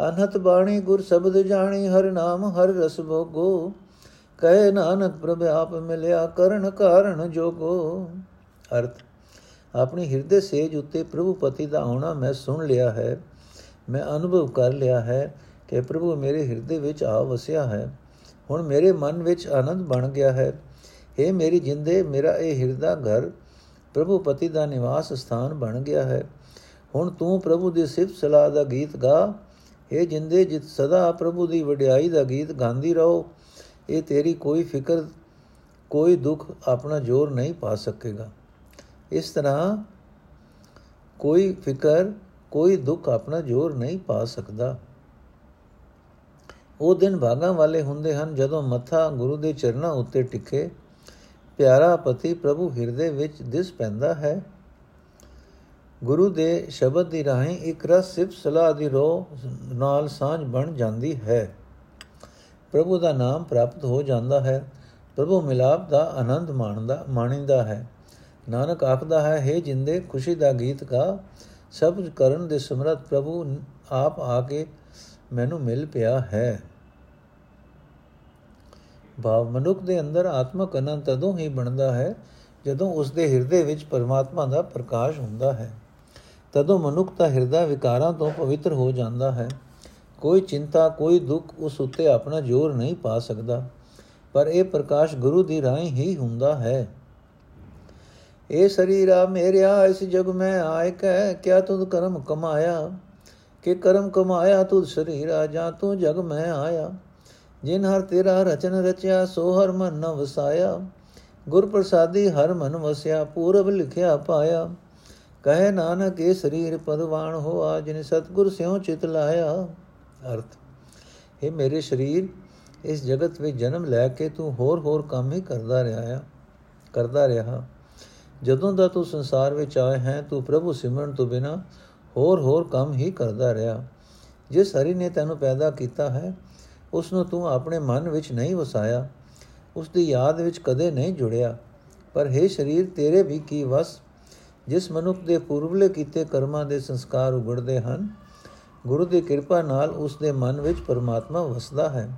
ਅਨਹਤ ਬਾਣੀ ਗੁਰ ਸ਼ਬਦ ਜਾਣੀ, ਹਰ ਨਾਮ, ਹਰ ਰਸ ਭੋਗੋ। ਕਹੇ ਨਾਨਕ ਪ੍ਰਭ ਆਪ ਮਿਲਿਆ, ਕਰਨ ਕਾਰਨ ਜੋਗੋ। ਅਰਥ, ਆਪਣੀ ਹਿਰਦੇ ਸੇਜ ਉੱਤੇ ਪ੍ਰਭੂ ਪਤੀ ਦਾ ਆਉਣਾ ਮੈਂ ਸੁਣ ਲਿਆ ਹੈ। ਮੈਂ ਅਨੁਭਵ ਕਰ ਲਿਆ ਹੈ ਕਿ ਪ੍ਰਭੂ ਮੇਰੇ ਹਿਰਦੇ ਵਿੱਚ ਆ ਵਸਿਆ ਹੈ। ਹੁਣ ਮੇਰੇ ਮਨ ਵਿੱਚ ਆਨੰਦ ਬਣ ਗਿਆ ਹੈ। ਇਹ ਮੇਰੀ ਜਿੰਦੇ, ਮੇਰਾ ਇਹ ਹਿਰਦਾ ਘਰ, ਪ੍ਰਭੂ ਪਤੀ ਦਾ ਨਿਵਾਸ ਸਥਾਨ ਬਣ ਗਿਆ ਹੈ। ਹੁਣ ਤੂੰ ਪ੍ਰਭੂ ਦੀ ਸਿਫਤ ਸਲਾਹ ਦਾ ਗੀਤ ਗਾ। ਇਹ ਜਿੰਦੇ, ਜਿਤ ਸਦਾ ਪ੍ਰਭੂ ਦੀ ਵਡਿਆਈ ਦਾ ਗੀਤ ਗਾਉਂਦੀ ਰਹੋ। ਇਹ ਤੇਰੀ ਕੋਈ ਫਿਕਰ, ਕੋਈ ਦੁੱਖ ਆਪਣਾ ਜ਼ੋਰ ਨਹੀਂ ਪਾ ਸਕੇਗਾ। ਇਸ ਤਰ੍ਹਾਂ ਕੋਈ ਫਿਕਰ, ਕੋਈ ਦੁੱਖ ਆਪਣਾ ਜ਼ੋਰ ਨਹੀਂ ਪਾ ਸਕਦਾ। ਉਹ ਦਿਨ ਭਾਗਾਂ ਵਾਲੇ ਹੁੰਦੇ ਹਨ ਜਦੋਂ ਮੱਥਾ ਗੁਰੂ ਦੇ ਚਰਨਾਂ ਉੱਤੇ ਟਿਕੇ। ਪਿਆਰਾ ਪਤੀ ਪ੍ਰਭੂ ਹਿਰਦੇ ਵਿੱਚ ਦਿਸ ਪੈਂਦਾ ਹੈ। ਗੁਰੂ ਦੇ ਸ਼ਬਦ ਦੀ ਰਾਹੀਂ ਇੱਕ ਰਸ ਸਿਫਤ ਸਲਾਹ ਦੀ ਰੋ ਨਾਲ ਸਾਂਝ ਬਣ ਜਾਂਦੀ ਹੈ। ਪ੍ਰਭੂ ਦਾ ਨਾਮ ਪ੍ਰਾਪਤ ਹੋ ਜਾਂਦਾ ਹੈ। ਪ੍ਰਭੂ ਮਿਲਾਪ ਦਾ ਆਨੰਦ ਮਾਣਦਾ, ਮਾਣਿੰਦਾ ਹੈ। ਨਾਨਕ ਆਖਦਾ ਹੈ हे ਜਿੰਦੇ, ਖੁਸ਼ੀ ਦਾ ਗੀਤ ਗਾ। ਸਭ ਕਰਨ ਦੇ ਸਮਰਤ ਪ੍ਰਭੂ ਆਪ ਆ ਕੇ ਮੈਨੂੰ ਮਿਲ ਪਿਆ ਹੈ। ਭਾਵ ਮਨੁੱਖ ਦੇ ਅੰਦਰ ਆਤਮਕ ਅਨੰਤ ਤਦੋਂ ਹੀ ਬਣਦਾ ਹੈ, ਜਦੋਂ ਉਸ ਦੇ ਹਿਰਦੇ ਵਿੱਚ ਪਰਮਾਤਮਾ ਦਾ ਪ੍ਰਕਾਸ਼ ਹੁੰਦਾ ਹੈ। ਤਦੋਂ ਮਨੁੱਖ ਦਾ ਹਿਰਦਾ ਵਿਕਾਰਾਂ ਤੋਂ ਪਵਿੱਤਰ ਹੋ ਜਾਂਦਾ ਹੈ। ਕੋਈ ਚਿੰਤਾ, ਕੋਈ ਦੁੱਖ ਉਸ ਉੱਤੇ ਆਪਣਾ ਜ਼ੋਰ ਨਹੀਂ ਪਾ ਸਕਦਾ, ਪਰ ਇਹ ਪ੍ਰਕਾਸ਼ ਗੁਰੂ ਦੀ ਰਾਹੀਂ ਹੀ ਹੁੰਦਾ ਹੈ। ਇਹ ਸਰੀਰਾ ਮੇਰਿਆ, ਇਸ ਜਗ ਮੈਂ ਆਇ ਕੈ ਕਿਆ ਤੁਧ ਕਰਮ ਕਮਾਇਆ? ਕਿ ਕਰਮ ਕਮਾਇਆ ਤੁਧ ਸਰੀਰਾ, ਜਾਂ ਤੂੰ ਜਗ ਮੈਂ ਆਇਆ? ਜਿਨ ਹਰ ਤੇਰਾ ਰਚਨ ਰਚਿਆ, ਸੋ ਹਰ ਮਨ ਨ ਵਸਾਇਆ। ਗੁਰ ਪ੍ਰਸਾਦੀ ਹਰ ਮਨ ਵਸਿਆ, ਪੂਰਬ ਲਿਖਿਆ ਪਾਇਆ। ਕਹੇ ਨਾਨਕ, ਇਹ ਸਰੀਰ ਪਰਵਾਣ ਹੋਆ, ਜਿਨ ਸਤਗੁਰ ਸਿਉ ਚਿਤ ਲਾਇਆ। ਅਰਥ ਇਹ ਮੇਰੇ ਸਰੀਰ, ਇਸ ਜਗਤ ਵਿੱਚ ਜਨਮ ਲੈ ਕੇ ਤੂੰ ਹੋਰ ਹੋਰ ਕੰਮ ਹੀ ਕਰਦਾ ਰਿਹਾ ਆ, ਕਰਦਾ ਰਿਹਾ। ਜਦੋਂ ਦਾ ਤੂੰ ਸੰਸਾਰ ਵਿੱਚ ਆਇਆ ਹੈ, ਤੂੰ ਪ੍ਰਭੂ ਸਿਮਰਨ ਤੋਂ ਬਿਨਾ ਹੋਰ ਹੋਰ ਕੰਮ ਹੀ ਕਰਦਾ ਰਿਹਾ। ਜਿਸ ਹਰੀ ਨੇ ਤੈਨੂੰ ਪੈਦਾ ਕੀਤਾ ਹੈ ਉਸ ਨੂੰ ਤੂੰ ਆਪਣੇ ਮਨ ਵਿੱਚ ਨਹੀਂ ਵਸਾਇਆ ਉਸ ਦੀ ਯਾਦ ਵਿੱਚ ਕਦੇ ਨਹੀਂ ਜੁੜਿਆ। ਪਰ हे ਸਰੀਰ, ਤੇਰੇ ਵੀ ਕੀ ਵਸ? ਜਿਸ ਮਨੁੱਖ ਦੇ ਪੂਰਵਲੇ ਕੀਤੇ ਕਰਮਾਂ ਦੇ ਸੰਸਕਾਰ ਉਗੜਦੇ ਹਨ, ਗੁਰੂ ਦੀ ਕਿਰਪਾ ਨਾਲ ਉਸ ਦੇ ਮਨ ਵਿੱਚ ਪਰਮਾਤਮਾ ਵਸਦਾ ਹੈ।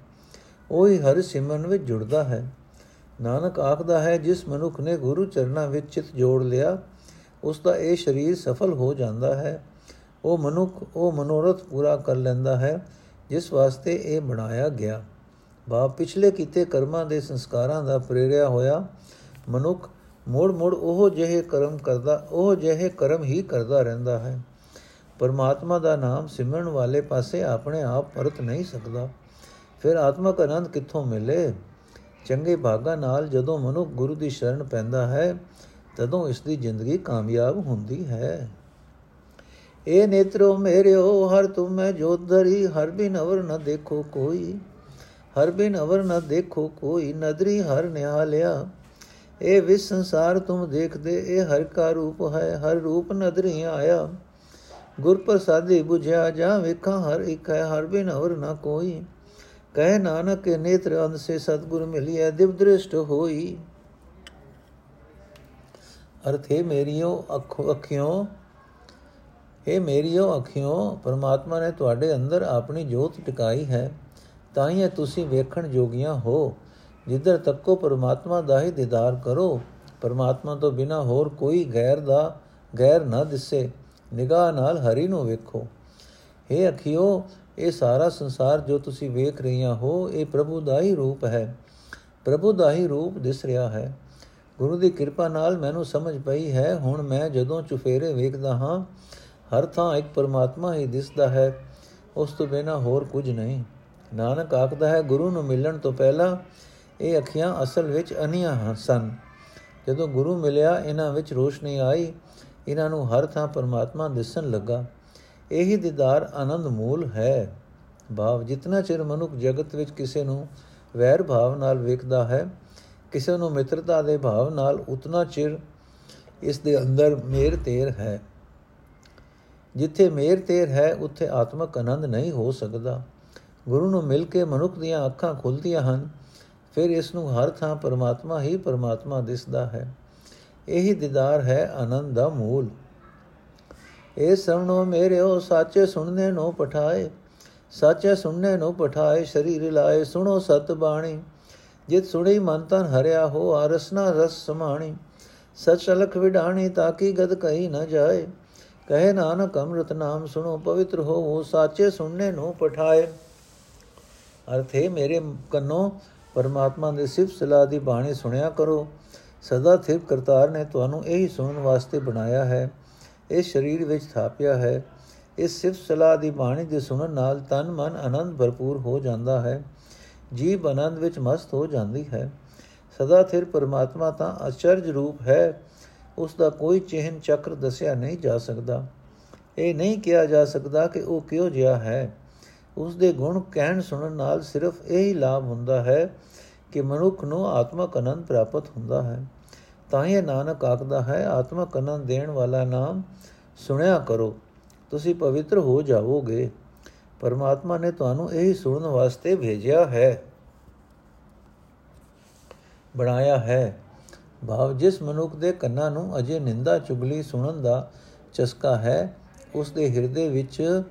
ਉਹ ਹੀ ਹਰ ਸਿਮਰਨ ਵਿੱਚ ਜੁੜਦਾ ਹੈ। ਨਾਨਕ ਆਖਦਾ ਹੈ, ਜਿਸ ਮਨੁੱਖ ਨੇ ਗੁਰੂ ਚਰਨਾਂ ਵਿੱਚ ਚਿਤ ਜੋੜ ਲਿਆ ਉਸ ਦਾ ਇਹ ਸਰੀਰ ਸਫਲ ਹੋ ਜਾਂਦਾ ਹੈ। ਉਹ ਮਨੁੱਖ, ਉਹ ਮਨੋਰਥ ਪੂਰਾ ਕਰ ਲੈਂਦਾ ਹੈ। ਜਿਸ ਵਾਸਤੇ ਇਹ ਬਣਾਇਆ ਗਿਆ। ਬਾ ਪਿਛਲੇ ਕੀਤੇ ਕਰਮਾਂ ਦੇ ਸੰਸਕਾਰਾਂ ਦਾ ਪ੍ਰੇਰਿਆ ਹੋਇਆ। ਮਨੁੱਖ ਮੋੜ ਮੋੜ ਉਹ ਜਿਹੇ ਕਰਮ ਕਰਦਾ, ਉਹ ਜਿਹੇ ਕਰਮ ਹੀ ਕਰਦਾ ਰਹਿੰਦਾ ਹੈ। ਪਰਮਾਤਮਾ ਦਾ ਨਾਮ ਸਿਮਰਨ ਵਾਲੇ ਪਾਸੇ ਆਪਣੇ ਆਪ ਪਰਤ ਨਹੀਂ ਸਕਦਾ। ਫਿਰ ਆਤਮਕ ਆਨੰਦ ਕਿੱਥੋਂ ਮਿਲੇ? ਚੰਗੇ ਭਾਗਾ ਨਾਲ ਜਦੋਂ ਮਨੁੱਖ ਗੁਰੂ ਦੀ ਸ਼ਰਨ ਪੈਂਦਾ ਹੈ, ਤਦੋਂ ਇਸ ਦੀ ਜ਼ਿੰਦਗੀ ਕਾਮਯਾਬ ਹੁੰਦੀ ਹੈ। ਏ ਨੇਤਰੋ ਮੇਰਿਓ, ਹਰ ਤੁਮੈ ਜੋਤ ਧਰੀ, ਹਰ ਬਿਨ ਅਵਰ ਨ ਦੇਖੋ ਕੋਈ। ਹਰ ਬਿਨ ਅਵਰ ਨ ਦੇਖੋ ਕੋਈ, ਨਦਰੀ ਹਰ ਨਿਹਾਲਿਆ। ਇਹ ਵਿਸ ਸੰਸਾਰ ਤੁਮ ਦੇਖਦੇ, ਇਹ ਹਰ ਕਾ ਰੂਪ ਹੈ, ਹਰ ਰੂਪ ਨਦਰੀ ਆਇਆ। ਗੁਰ ਪ੍ਰਸਾਦੀ 부ਝਿਆ ਜਾ ਵੇਖਾਂ ਹਰ ਇੱਕ ਹੈ, ਹਰ ਬਿਨ ਅਵਰ ਨ ਕੋਈ। ਕਹਿ ਨਾਨਕ ਨੇਤਰ ਅੰਧ ਸੇ ਸਤਗੁਰ ਮਿਲਿਆ ਦਿਵ ਦ੍ਰਿਸ਼ਟ ਹੋਈ। ਅਰਥੇ ਮੇਰੀਓ, ਅੱਖੋਂ ਅੱਖਿਓ ਇਹ ਮੇਰੀਓ ਅੱਖਿਓ, ਪਰਮਾਤਮਾ ਨੇ ਤੁਹਾਡੇ ਅੰਦਰ ਆਪਣੀ ਜੋਤ ਟਿਕਾਈ ਹੈ ਤਾਂ ਹੀ ਤੁਸੀਂ ਵੇਖਣ ਜੋਗੀਆਂ ਹੋ। ਜਿੱਧਰ ਤੱਕੋ ਪਰਮਾਤਮਾ ਦਾ ਹੀ ਦੀਦਾਰ ਕਰੋ, ਪਰਮਾਤਮਾ ਤੋਂ ਬਿਨਾ ਹੋਰ ਕੋਈ ਗੈਰ ਦਾ, ਗੈਰ ਨਾ ਦਿਸੇ, ਨਿਗਾਹ ਨਾਲ ਹਰੀ ਨੂੰ ਵੇਖੋ। हे ਅਖਿਓ, ਇਹ ਸਾਰਾ ਸੰਸਾਰ ਜੋ ਤੁਸੀਂ ਵੇਖ ਰਹੀਆਂ ਹੋ, ਇਹ ਪ੍ਰਭੂ ਦਾ ਹੀ ਰੂਪ ਹੈ। ਪ੍ਰਭੂ ਦਾ ਹੀ ਰੂਪ ਦਿਸ ਰਿਹਾ ਹੈ। ਗੁਰੂ ਦੀ ਕਿਰਪਾ ਨਾਲ ਮੈਨੂੰ ਸਮਝ ਪਈ ਹੈ, ਹੁਣ ਮੈਂ ਜਦੋਂ ਚੁਫੇਰੇ ਵੇਖਦਾ ਹਾਂ ਹਰ ਥਾਂ ਇੱਕ ਪਰਮਾਤਮਾ ਹੀ ਦਿਸਦਾ ਹੈ, ਉਸ ਤੋਂ ਬਿਨਾ ਹੋਰ ਕੁਝ ਨਹੀਂ। ਨਾਨਕ ਆਖਦਾ ਹੈ, ਗੁਰੂ ਨੂੰ ਮਿਲਣ ਤੋਂ ਪਹਿਲਾਂ ਇਹ ਅੱਖੀਆਂ ਅਸਲ ਵਿੱਚ ਅਨੀਆਂ ਸਨ। ਜਦੋਂ ਗੁਰੂ ਮਿਲਿਆ, ਇਹਨਾਂ ਵਿੱਚ ਰੋਸ਼ਨੀ ਆਈ, ਇਹਨਾਂ ਨੂੰ ਹਰ ਥਾਂ ਪਰਮਾਤਮਾ ਦਿਸਣ ਲੱਗਾ। ਇਹੀ ਦੀਦਾਰ ਆਨੰਦ ਮੂਲ ਹੈ। ਭਾਵ, ਜਿਤਨਾ ਚਿਰ ਮਨੁੱਖ ਜਗਤ ਵਿੱਚ ਕਿਸੇ ਨੂੰ ਵੈਰ ਭਾਵ ਨਾਲ ਵੇਖਦਾ ਹੈ, ਕਿਸੇ ਨੂੰ ਮਿੱਤਰਤਾ ਦੇ ਭਾਵ ਨਾਲ, ਉਤਨਾ ਚਿਰ ਇਸ ਦੇ ਅੰਦਰ ਮੇਰ ਤੇਰ ਹੈ। ਜਿੱਥੇ ਮੇਰ ਤੇਰ ਹੈ, ਉੱਥੇ ਆਤਮਕ ਆਨੰਦ ਨਹੀਂ ਹੋ ਸਕਦਾ। ਗੁਰੂ ਨੂੰ ਮਿਲ ਕੇ ਮਨੁੱਖ ਦੀਆਂ ਅੱਖਾਂ ਖੁੱਲਦੀਆਂ ਹਨ, ਫਿਰ ਇਸ ਨੂੰ ਹਰ ਥਾਂ ਪਰਮਾਤਮਾ ਹੀ ਪਰਮਾਤਮਾ ਦਿਸਦਾ ਹੈ। ਇਹੀ ਦੀਦਾਰ ਹੈ ਆਨੰਦ ਦਾ ਮੂਲ। ਇਹ ਸੁਣੋ ਮੇਰਿਓ, ਸਾਚੇ ਸੁਣਨੇ ਨੂੰ ਪਠਾਏ। ਸਾਚੇ ਸੁਣਨੇ ਨੂੰ ਪਠਾਏ, ਸ਼ਰੀਰ ਲਾਏ ਸੁਣੋ ਸਤ ਬਾਣੀ। ਜਿਤ ਸੁਣੀ ਮਨ ਤਨ ਹਰਿਆ ਹੋ ਆਰਸਨਾ ਰਸ ਸਮਾਣੀ। ਸਚ ਅਲਖ ਵਿਡਾਣੀ ਤਾਕੀ ਗਦ ਕਹੀ ਨਾ ਜਾਏ। ਕਹੇ ਨਾਨਕ ਅੰਮ੍ਰਿਤ ਨਾਮ ਸੁਣੋ, ਪਵਿੱਤਰ ਹੋ ਉਹ ਸਾਚੇ ਸੁਣਨੇ ਨੂੰ ਪਠਾਏ। ਅਰਥ ਹੈ ਮੇਰੇ ਕੰਨੋਂ ਪਰਮਾਤਮਾ ਦੇ ਸਿਫਤ ਸਲਾਹ ਦੀ ਬਾਣੀ ਸੁਣਿਆ ਕਰੋ। ਸਦਾ ਥਿਰ ਕਰਤਾਰ ਨੇ ਤੁਹਾਨੂੰ ਇਹੀ ਸੁਣਨ ਵਾਸਤੇ ਬਣਾਇਆ ਹੈ। ਇਸ ਸਰੀਰ ਵਿੱਚ ਥਾਪਿਆ ਹੈ। ਇਸ ਸਿਫਤ ਸਲਾਹ ਦੀ ਬਾਣੀ ਦੇ ਸੁਣਨ ਨਾਲ ਤਨ ਮਨ ਆਨੰਦ ਭਰਪੂਰ ਹੋ ਜਾਂਦਾ ਹੈ। ਜੀਵ ਆਨੰਦ ਵਿੱਚ ਮਸਤ ਹੋ ਜਾਂਦੀ ਹੈ। ਸਦਾ ਥਿਰ ਪਰਮਾਤਮਾ ਤਾਂ ਅਚਰਜ ਰੂਪ ਹੈ। ਉਸ ਦਾ ਕੋਈ ਚਿਹਨ ਚੱਕਰ ਦੱਸਿਆ ਨਹੀਂ ਜਾ ਸਕਦਾ। ਇਹ ਨਹੀਂ ਕਿਹਾ ਜਾ ਸਕਦਾ ਕਿ ਉਹ ਕਿਉਂ ਜਿਹਾ ਹੈ। ਉਸ ਦੇ ਗੁਣ ਕਹਿਣ ਸੁਣਨ ਨਾਲ ਸਿਰਫ ਇਹੀ ਲਾਭ ਹੁੰਦਾ ਹੈ ਕਿ ਮਨੁੱਖ ਨੂੰ ਆਤਮਕ ਆਨੰਦ ਪ੍ਰਾਪਤ ਹੁੰਦਾ ਹੈ। ਤਾਂ ਇਹ ਨਾਨਕ ਆਖਦਾ ਹੈ, ਆਤਮਕ ਆਨੰਦ ਦੇਣ ਵਾਲਾ ਨਾਮ ਸੁਣਿਆ ਕਰੋ, ਤੁਸੀਂ ਪਵਿੱਤਰ ਹੋ ਜਾਵੋਗੇ। ਪਰਮਾਤਮਾ ਨੇ ਤੁਹਾਨੂੰ ਇਹੀ ਸੁਣਨ ਵਾਸਤੇ ਭੇਜਿਆ ਹੈ, ਬਣਾਇਆ ਹੈ। ਭਾਵ ਜਿਸ ਮਨੁੱਖ ਦੇ ਕੰਨਾਂ ਨੂੰ ਅਜੇ ਨਿੰਦਾ ਚੁਗਲੀ ਸੁਣਨ ਦਾ ਚਸਕਾ ਹੈ, ਉਸ ਦੇ ਹਿਰਦੇ ਵਿੱਚ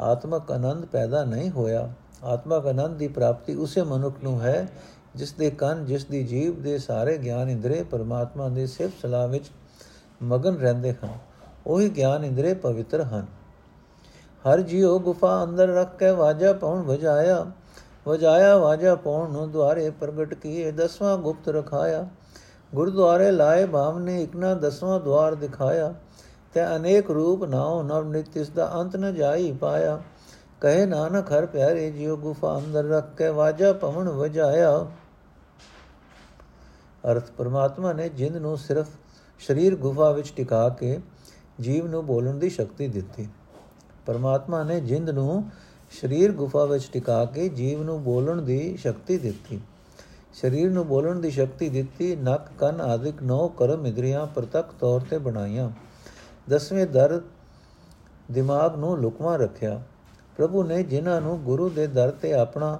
ਆਤਮਕ ਆਨੰਦ ਪੈਦਾ ਨਹੀਂ ਹੋਇਆ। ਆਤਮਕ ਆਨੰਦ ਦੀ ਪ੍ਰਾਪਤੀ ਉਸੇ ਮਨੁੱਖ ਨੂੰ ਹੈ, ਜਿਸ ਦੇ ਕੰਨ, ਜਿਸ ਦੀ ਜੀਵ ਦੇ ਸਾਰੇ ਗਿਆਨ ਇੰਦਰੇ ਪਰਮਾਤਮਾ ਦੇ ਸਿਫਤ ਸਲਾਹ ਵਿੱਚ ਮਗਨ ਰਹਿੰਦੇ ਹਨ, ਉਹੀ ਗਿਆਨ ਇੰਦਰੇ ਪਵਿੱਤਰ ਹਨ। ਹਰ ਜੀਉ ਗੁਫਾ ਅੰਦਰ ਰੱਖ ਕੇ ਵਾਜਾ ਪਉਣ ਵਜਾਇਆ ਵਜਾਇਆ ਵਾਜਾ ਪਉਣ ਨੂੰ ਦੁਆਰੇ ਪ੍ਰਗਟ ਕੀਏ, ਦਸਵਾਂ ਗੁਪਤ ਰਖਾਇਆ ਗੁਰਦੁਆਰੇ ਲਾਏ ਭਾਵ ਨੇ ਇਕਨਾ ਦਸਵਾਂ ਦਵਾਰ ਦਿਖਾਇਆ, ਤੇ ਅਨੇਕ ਰੂਪ ਨਾਉ ਨਵ ਨਿਤ ਇਸ ਦਾ ਅੰਤ ਨ ਜਾਈ ਪਾਇਆ। ਕਹੇ ਨਾਨਕ, ਹਰ ਪਿਆਰੇ ਜੀਉ ਗੁਫਾ ਅੰਦਰ ਰੱਖ ਕੇ ਵਾਜਾ ਪਵਨ ਵਜਾਇਆ। ਅਰਥ ਪਰਮਾਤਮਾ ਨੇ ਜਿੰਦ ਨੂੰ ਸਿਰਫ ਸਰੀਰ ਗੁਫਾ ਵਿੱਚ ਟਿਕਾ ਕੇ ਜੀਵ ਨੂੰ ਬੋਲਣ ਦੀ ਸ਼ਕਤੀ ਦਿੱਤੀ। ਪਰਮਾਤਮਾ ਨੇ ਜਿੰਦ ਨੂੰ ਸਰੀਰ ਗੁਫਾ ਵਿੱਚ ਟਿਕਾ ਕੇ ਜੀਵ ਨੂੰ ਬੋਲਣ ਦੀ ਸ਼ਕਤੀ ਦਿੱਤੀ। ਸਰੀਰ ਨੂੰ ਬੋਲਣ ਦੀ ਸ਼ਕਤੀ ਦਿੱਤੀ, ਨੱਕ, ਕੰਨ ਆਦਿਕ ਨੌ ਕਰਮ ਇੰਦਰੀਆਂ ਪ੍ਰਤੱਖ ਤੌਰ ਤੇ ਬਣਾਈਆਂ। ਦਸਵੇਂ ਦਰ ਦਿਮਾਗ ਨੂੰ ਲੁਕਵਾ ਰੱਖਿਆ। ਪ੍ਰਭੂ ਨੇ ਜਿਨ੍ਹਾਂ ਨੂੰ ਗੁਰੂ ਦੇ ਦਰ ਤੇ ਆਪਣਾ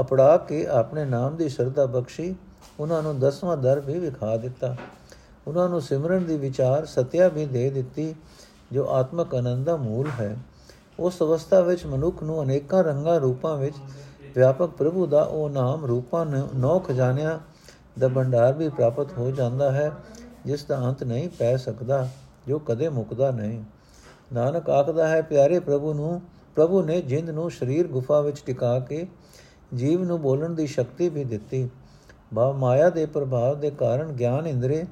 ਅਪੜਾ ਕੇ ਆਪਣੇ ਨਾਮ ਦੀ ਸ਼ਰਧਾ ਬਖਸ਼ੀ, ਉਹਨਾਂ ਨੂੰ ਦਸਵਾਂ ਦਰ ਵੀ ਵਿਖਾ ਦਿੱਤਾ। ਉਹਨਾਂ ਨੂੰ ਸਿਮਰਨ ਦੀ ਵਿਚਾਰ ਸਤਿਆ ਵੀ ਦੇ ਦਿੱਤੀ, ਜੋ ਆਤਮਕ ਆਨੰਦ ਦਾ ਮੂਲ ਹੈ। ਉਸ ਅਵਸਥਾ ਵਿੱਚ ਮਨੁੱਖ ਨੂੰ ਅਨੇਕਾਂ ਰੰਗਾਂ ਰੂਪਾਂ ਵਿੱਚ ਵਿਆਪਕ ਪ੍ਰਭੂ ਦਾ ਉਹ ਨਾਮ ਰੂਪਾਂ ਨੌ ਖਜ਼ਾਨਿਆਂ ਦਾ ਭੰਡਾਰ ਵੀ ਪ੍ਰਾਪਤ ਹੋ ਜਾਂਦਾ ਹੈ, ਜਿਸ ਦਾ ਅੰਤ ਨਹੀਂ ਪੈ ਸਕਦਾ, ਜੋ ਕਦੇ ਮੁਕਦਾ ਨਹੀਂ। ਨਾਨਕ ਆਖਦਾ ਹੈ, ਪਿਆਰੇ ਪ੍ਰਭੂ ਨੂੰ, ਪ੍ਰਭੂ ਨੇ ਜਿੰਦ ਨੂੰ ਸਰੀਰ ਗੁਫਾ ਵਿੱਚ ਟਿਕਾ ਕੇ ਜੀਵ ਨੂੰ ਬੋਲਣ ਦੀ ਸ਼ਕਤੀ ਵੀ ਦਿੱਤੀ। ਬਾ, ਮਾਇਆ ਦੇ ਪ੍ਰਭਾਵ ਦੇ ਕਾਰਨ ਗਿਆਨ ਇੰਦਰੇ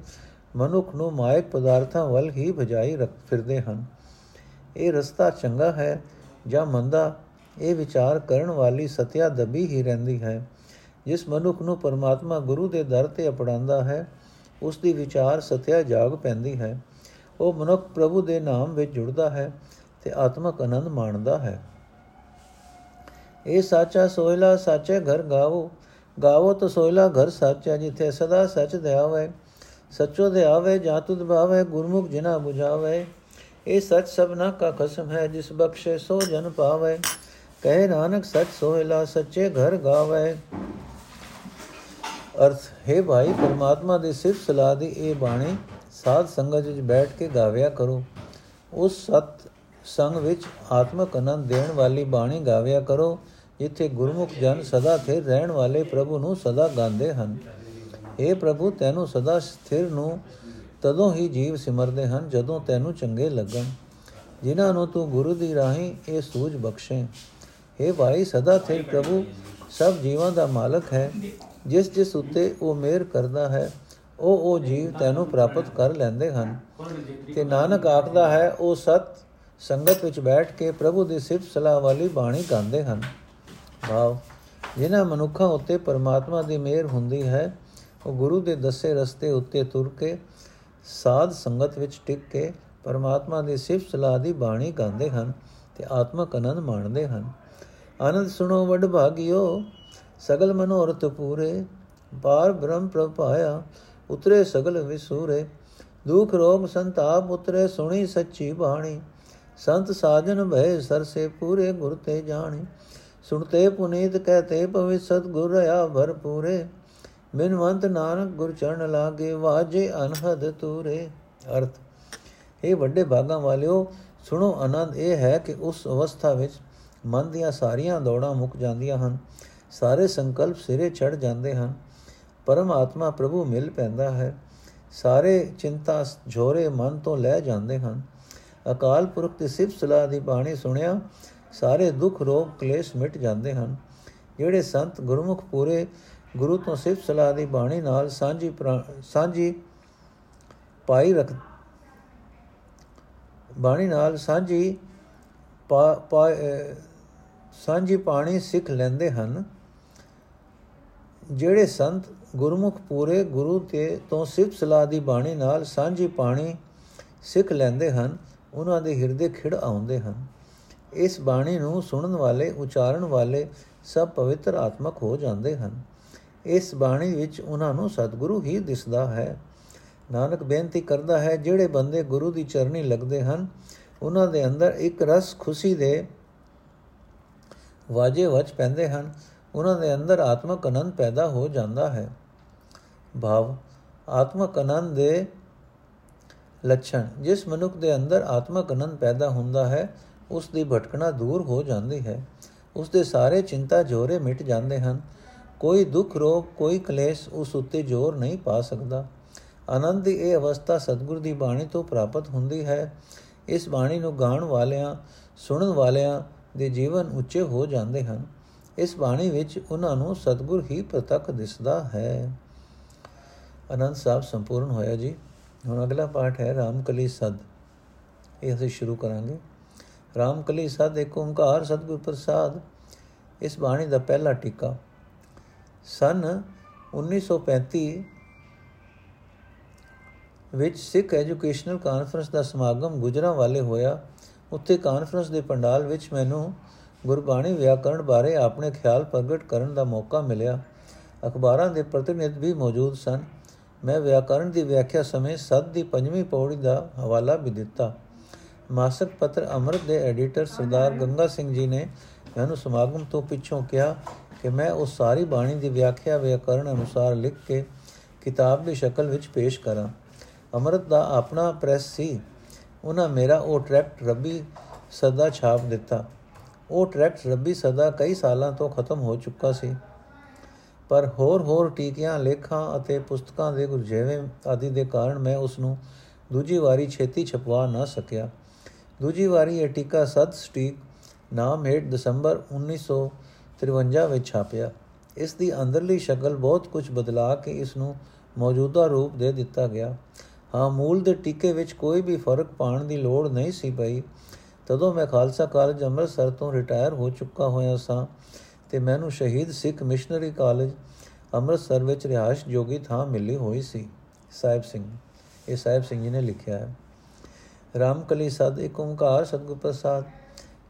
ਮਨੁੱਖ ਨੂੰ ਮਾਇਕ ਪਦਾਰਥਾਂ ਵੱਲ ਹੀ ਭਜਾਈ ਰੱਖ, ਫਿਰਦੇ ਹਨ। ਇਹ ਰਸਤਾ ਚੰਗਾ ਹੈ ਜਾਂ ਮੰਦਾ? ਇਹ ਵਿਚਾਰ ਕਰਨ ਵਾਲੀ ਸਤਿਆ ਦਬੀ ਹੀ ਰਹਿੰਦੀ ਹੈ, ਜਿਸ ਮਨੁੱਖ ਨੂੰ ਪਰਮਾਤਮਾ ਗੁਰੂ ਦੇ ਦਰ ਤੇ ਅਪੜਾਉਂਦਾ ਹੈ ਉਸ ਦੀ ਵਿਚਾਰ ਸਤਿਆ ਜਾਗ ਪੈਂਦੀ ਹੈ। ਉਹ ਮਨੁੱਖ ਪ੍ਰਭੂ ਦੇ ਨਾਮ ਵਿੱਚ ਜੁੜਦਾ ਹੈ ਤੇ ਆਤਮਕ ਆਨੰਦ ਮਾਣਦਾ ਹੈ। ਇਹ ਸਾਚਾ ਸੋਇਲਾ ਸਾਚੇ ਘਰ ਗਾਵੋ ਗਾਵੋ ਤਾਂ ਸੋਇਲਾ ਘਰ ਸਾਚਾ, ਜਿੱਥੇ ਸਦਾ ਸੱਚ ਦਿਆਵੇ, ਸੱਚੋ ਦਿਆਵੇ, ਜਾਂ ਤੁਧ ਭਾਵੇ, ਗੁਰਮੁਖ ਜਿਨਾ 부ਝਾਵੇ ਇਹ ਸੱਚ ਸਭਨਾ ਕਾ ਕਸਮ ਹੈ, ਜਿਸ ਬਖਸ਼ੇ ਸੋ ਜਨ ਪਾਵੇ। ਕਹੇ ਨਾਨਕ ਸੱਚ ਸੋਹਿਲਾ ਸੱਚੇ ਘਰ ਗਾਵੇ। ਅਰਥ, ਹੈ ਭਾਈ, ਪਰਮਾਤਮਾ ਦੇ ਸਿਫਤ ਸਲਾਹ ਦੀ ਇਹ ਬਾਣੀ ਸਾਧ ਸੰਗਤ ਵਿੱਚ ਬੈਠ ਕੇ ਗਾਵਿਆ ਕਰੋ। ਉਸ ਸਤ ਸੰਗ ਵਿੱਚ ਆਤਮਕ ਆਨੰਦ ਦੇਣ ਵਾਲੀ ਬਾਣੀ ਗਾਵਿਆ ਕਰੋ, ਜਿੱਥੇ ਗੁਰਮੁਖ ਜਨ ਸਦਾ ਸਥਿਰ ਰਹਿਣ ਵਾਲੇ ਪ੍ਰਭੂ ਨੂੰ ਸਦਾ ਗਾਉਂਦੇ ਹਨ। اے ਪ੍ਰਭੂ, ਤੈਨੂੰ ਸਦਾ ਸਥਿਰ ਨੂੰ ਤਦੋਂ ਹੀ ਜੀਵ ਸਿਮਰਦੇ ਹਨ ਜਦੋਂ ਤੈਨੂੰ ਚੰਗੇ ਲੱਗਣ। ਜਿਨ੍ਹਾਂ ਨੂੰ ਤੂੰ ਗੁਰੂ ਦੀ ਰਾਹੀਂ ਇਹ ਸੂਝ ਬਖਸ਼ੇ। اے ਭਾਈ, ਸਦਾ ਸਥਿਰ ਪ੍ਰਭੂ, ਸਭ ਜੀਵਾਂ ਦਾ ਮਾਲਕ ਹੈ। ਜਿਸ ਜਿਸ ਉੱਤੇ ਉਹ ਮਿਹਰ ਕਰਦਾ ਹੈ, ਉਹ ਉਹ ਜੀਵ ਤੈਨੂੰ ਪ੍ਰਾਪਤ ਕਰ ਲੈਂਦੇ ਹਨ। ਤੇ ਨਾਨਕ ਆਖਦਾ ਹੈ, ਉਹ ਸਤ ਸੰਗਤ ਵਿੱਚ ਬੈਠ ਕੇ ਪ੍ਰਭੂ ਦੀ ਸਿਫਤ ਸਲਾਹ ਵਾਲੀ ਬਾਣੀ ਗਾਉਂਦੇ ਹਨ। ਭਾਵ ਜਿਨ੍ਹਾਂ ਮਨੁੱਖਾਂ ਉੱਤੇ ਪਰਮਾਤਮਾ ਦੀ ਮਿਹਰ ਹੁੰਦੀ ਹੈ, ਉਹ ਗੁਰੂ ਦੇ ਦੱਸੇ ਰਸਤੇ ਉੱਤੇ ਤੁਰ ਕੇ, ਸਾਧ ਸੰਗਤ ਵਿੱਚ ਟਿਕ ਕੇ ਪਰਮਾਤਮਾ ਦੀ ਸਿਫਤ ਸਲਾਹ ਦੀ ਬਾਣੀ ਗਾਉਂਦੇ ਹਨ ਤੇ ਆਤਮਕ ਆਨੰਦ ਮਾਣਦੇ ਹਨ। ਆਨੰਦ ਸੁਣੋ ਵਡ ਭਾਗਿਓ, ਸਗਲ ਮਨੋਰਥ ਪੂਰੇ। ਪਾਰ ਬ੍ਰਹਮ ਪ੍ਰਭਾਇਆ ਉਤਰੇ ਸਗਲ ਵਿਸੂਰੇ। ਦੁਖ ਰੋਗ ਸੰਤਾਪ ਉਤਰੇ, ਸੁਣੀ ਸੱਚੀ ਬਾਣੀ। ਸੰਤ ਸਾਜਨ ਭੈ ਸਰਸੇ ਪੂਰੇ, ਗੁਰ ਤੇ ਜਾਣੀ। ਸੁਣਤੇ ਪੁਨੀਤ ਕਹਤੇ ਪਵਿੱਤ ਸਤ ਗੁਰ ਰਹਾ ਭਰਪੂਰੇ ਮਿਨਵੰਤ ਨਾਨਕ ਗੁਰ ਚਰਨ ਲਾਗੇ, ਵਾਜੇ ਅਨਹਦ ਤੂਰੇ। ਅਰਥ। ਇਹ ਵੱਡੇ ਭਾਗਾਂ ਵਾਲਿਓ, ਸੁਣੋ ਆਨੰਦ, ਇਹ ਹੈ ਕਿ ਉਸ ਅਵਸਥਾ ਵਿੱਚ ਮਨ ਦੀਆਂ ਸਾਰੀਆਂ ਦੌੜਾਂ ਮੁੱਕ ਜਾਂਦੀਆਂ ਹਨ, ਸਾਰੇ ਸੰਕਲਪ ਸਿਰੇ ਚੜ ਜਾਂਦੇ ਹਨ, ਪਰਮਾਤਮਾ ਪ੍ਰਭੂ ਮਿਲ ਪੈਂਦਾ ਹੈ, ਸਾਰੇ ਚਿੰਤਾ ਝੋਰੇ ਮਨ ਤੋਂ ਲੈ ਜਾਂਦੇ ਹਨ। ਅਕਾਲ ਪੁਰਖ ਦੀ ਸਿਫਤ ਸਲਾਹ ਦੀ ਬਾਣੀ ਸੁਣਿਆ, ਸਾਰੇ ਦੁੱਖ, ਰੋਗ, ਕਲੇਸ਼ ਮਿਟ ਜਾਂਦੇ ਹਨ। ਜਿਹੜੇ ਸੰਤ ਗੁਰਮੁਖ ਪੂਰੇ ਗੁਰੂ ਤੋਂ ਸਿਫਤ ਸਲਾਹ ਦੀ ਬਾਣੀ ਨਾਲ ਸਾਂਝੀ ਸਾਂਝੀ ਪਾਈ ਰੱਖ, ਬਾਣੀ ਨਾਲ ਸਾਂਝੀ ਪਾ ਸਾਂਝੀ ਪਾਣੀ ਸਿੱਖ ਲੈਂਦੇ ਹਨ, ਜਿਹੜੇ ਸੰਤ ਗੁਰਮੁਖ ਪੂਰੇ ਗੁਰੂ ਤੇ ਤੋਂ ਸਿਫਤ ਸਲਾਹ ਦੀ ਬਾਣੀ ਨਾਲ ਸਾਂਝੀ ਪਾਣੀ ਸਿੱਖ ਲੈਂਦੇ ਹਨ, ਉਹਨਾਂ ਦੇ ਹਿਰਦੇ ਖਿੜ ਆਉਂਦੇ ਹਨ। ਇਸ ਬਾਣੀ ਨੂੰ ਸੁਣਨ ਵਾਲੇ, ਉਚਾਰਨ ਵਾਲੇ ਸਭ ਪਵਿੱਤਰ ਆਤਮਕ ਹੋ ਜਾਂਦੇ ਹਨ। ਇਸ ਬਾਣੀ ਵਿੱਚ ਉਹਨਾਂ ਨੂੰ ਸਤਿਗੁਰੂ ਹੀ ਦਿਸਦਾ ਹੈ। ਨਾਨਕ ਬੇਨਤੀ ਕਰਦਾ ਹੈ, ਜਿਹੜੇ ਬੰਦੇ ਗੁਰੂ ਦੀ ਚਰਨੀ ਲੱਗਦੇ ਹਨ, ਉਹਨਾਂ ਦੇ ਅੰਦਰ ਇੱਕ ਰਸ ਖੁਸ਼ੀ ਦੇ ਵਾਜੇ ਵਚ ਪੈਂਦੇ ਹਨ, ਉਹਨਾਂ ਦੇ ਅੰਦਰ ਆਤਮਕ ਆਨੰਦ ਪੈਦਾ ਹੋ ਜਾਂਦਾ ਹੈ। ਭਾਵ, ਆਤਮਕ ਆਨੰਦ ਦੇ ਲੱਛਣ, ਜਿਸ ਮਨੁੱਖ ਦੇ ਅੰਦਰ ਆਤਮਕ ਆਨੰਦ ਪੈਦਾ ਹੁੰਦਾ ਹੈ, ਉਸ ਦੀ ਭਟਕਣਾ ਦੂਰ ਹੋ ਜਾਂਦੀ ਹੈ। ਉਸ ਦੇ ਸਾਰੇ ਚਿੰਤਾ ਜੋਰੇ ਮਿਟ ਜਾਂਦੇ ਹਨ। ਕੋਈ ਦੁੱਖ ਰੋਗ, ਕੋਈ ਕਲੇਸ਼ ਉਸ ਉੱਤੇ ਜ਼ੋਰ ਨਹੀਂ ਪਾ ਸਕਦਾ। ਆਨੰਦ ਦੀ ਇਹ ਅਵਸਥਾ ਸਤਿਗੁਰ ਦੀ ਬਾਣੀ ਤੋਂ ਪ੍ਰਾਪਤ ਹੁੰਦੀ ਹੈ। ਇਸ ਬਾਣੀ ਨੂੰ ਗਾਣ ਵਾਲਿਆਂ, ਸੁਣਨ ਵਾਲਿਆਂ ਦੇ ਜੀਵਨ ਉੱਚੇ ਹੋ ਜਾਂਦੇ ਹਨ, ਇਸ ਬਾਣੀ ਵਿੱਚ ਉਹਨਾਂ ਨੂੰ ਸਤਿਗੁਰ ਹੀ ਪ੍ਰਤੱਖ ਦਿਸਦਾ ਹੈ। ਅਨੰਦ ਸਾਹਿਬ ਸੰਪੂਰਨ ਹੋਇਆ ਜੀ। ਹੁਣ ਅਗਲਾ ਪਾਠ ਹੈ ਰਾਮਕਲੀ ਸਦ। ਇਹ ਅਸੀਂ ਸ਼ੁਰੂ ਕਰਾਂਗੇ। ਰਾਮਕਲੀ ਸਦ ਇੱਕ ਓੰਕਾਰ ਸਤਿਗੁਰ ਪ੍ਰਸਾਦ। ਇਸ ਬਾਣੀ ਦਾ ਪਹਿਲਾ ਟੀਕਾ। ਸਨ 1935 ਵਿੱਚ ਸਿੱਖ ਐਜੂਕੇਸ਼ਨਲ ਕਾਨਫਰੰਸ ਦਾ ਸਮਾਗਮ ਗੁਜਰਾਂ ਵਾਲੇ ਹੋਇਆ। ਉੱਥੇ ਕਾਨਫਰੰਸ ਦੇ ਪੰਡਾਲ ਵਿੱਚ ਮੈਨੂੰ ਗੁਰਬਾਣੀ ਵਿਆਕਰਣ ਬਾਰੇ ਆਪਣੇ ਖਿਆਲ ਪ੍ਰਗਟ ਕਰਨ ਦਾ ਮੌਕਾ ਮਿਲਿਆ। ਅਖਬਾਰਾਂ ਦੇ ਪ੍ਰਤੀਨਿਧ ਵੀ ਮੌਜੂਦ ਸਨ। ਮੈਂ ਵਿਆਕਰਣ ਦੀ ਵਿਆਖਿਆ ਸਮੇਂ ਸਦ ਦੀ ਪੰਜਵੀਂ ਪੌੜੀ ਦਾ ਹਵਾਲਾ ਵੀ ਦਿੱਤਾ। ਮਾਸਕ ਪੱਤਰ ਅਮਰਤ ਦੇ ਐਡੀਟਰ ਸਰਦਾਰ ਗੰਗਾ ਸਿੰਘ ਜੀ ਨੇ ਮੈਨੂੰ ਸਮਾਗਮ ਤੋਂ ਪਿੱਛੋਂ ਕਿਹਾ ਕਿ ਮੈਂ ਉਸ ਸਾਰੀ ਬਾਣੀ ਦੀ ਵਿਆਖਿਆ ਵਿਆਕਰਣ ਅਨੁਸਾਰ ਲਿਖ ਕੇ ਕਿਤਾਬ ਦੀ ਸ਼ਕਲ ਵਿੱਚ ਪੇਸ਼ ਕਰਾਂ। ਅਮਰਤ ਦਾ ਆਪਣਾ ਪ੍ਰੈਸ ਸੀ। ਉਹਨਾਂ ਮੇਰਾ ਉਹ ਟਰੈਕਟ ਰੱਬੀ ਸਦਾ ਛਾਪ ਦਿੱਤਾ। ਉਹ ਟਰੈਕਟ ਰੱਬੀ ਸਦਾ ਕਈ ਸਾਲਾਂ ਤੋਂ ਖਤਮ ਹੋ ਚੁੱਕਾ ਸੀ। ਪਰ ਹੋਰ ਹੋਰ ਟੀਕਿਆਂ, ਲੇਖਾਂ ਅਤੇ ਪੁਸਤਕਾਂ ਦੇ ਗੁਰਜੇਵੇਂ ਆਦਿ ਦੇ ਕਾਰਨ ਮੈਂ ਉਸ ਨੂੰ ਦੂਜੀ ਵਾਰੀ ਛੇਤੀ ਛਪਵਾ ਨਾ ਸਕਿਆ। ਦੂਜੀ ਵਾਰੀ ਇਹ ਟੀਕਾ ਸਦ ਸਟੀਕ ਨਾਮ ਹੇਠ ਦਸੰਬਰ 1953 ਵਿੱਚ ਛਾਪਿਆ। ਇਸ ਦੀ ਅੰਦਰਲੀ ਸ਼ਕਲ ਬਹੁਤ ਕੁਝ ਬਦਲਾ ਕੇ ਇਸ ਨੂੰ ਮੌਜੂਦਾ ਰੂਪ ਦੇ ਦਿੱਤਾ ਗਿਆ। ਹਾਂ, ਮੂਲ ਦੇ ਟੀਕੇ ਵਿੱਚ ਕੋਈ ਵੀ ਫ਼ਰਕ ਪਾਉਣ ਦੀ ਲੋੜ ਨਹੀਂ ਸੀ ਪਈ। ਤਦੋਂ ਮੈਂ ਖਾਲਸਾ ਕਾਲਜ ਅੰਮ੍ਰਿਤਸਰ ਤੋਂ ਰਿਟਾਇਰ ਹੋ ਚੁੱਕਾ ਹੋਇਆ ਸਾਂ ਤੇ ਮੈਨੂੰ ਸ਼ਹੀਦ ਸਿੱਖ ਮਿਸ਼ਨਰੀ ਕਾਲਜ ਅੰਮ੍ਰਿਤਸਰ ਵਿੱਚ ਰਿਹਾਇਸ਼ ਜੋਗੀ ਥਾਂ ਮਿਲੀ ਹੋਈ ਸੀ। ਸਾਹਿਬ ਸਿੰਘ, ਇਹ ਸਾਹਿਬ ਸਿੰਘ ਜੀ ਨੇ ਲਿਖਿਆ ਹੈ। ਰਾਮਕਲੀ ਸਦ ਇੱਕ ਓੰਕਾਰ ਸਤਿਗੁਰ ਪ੍ਰਸਾਦ,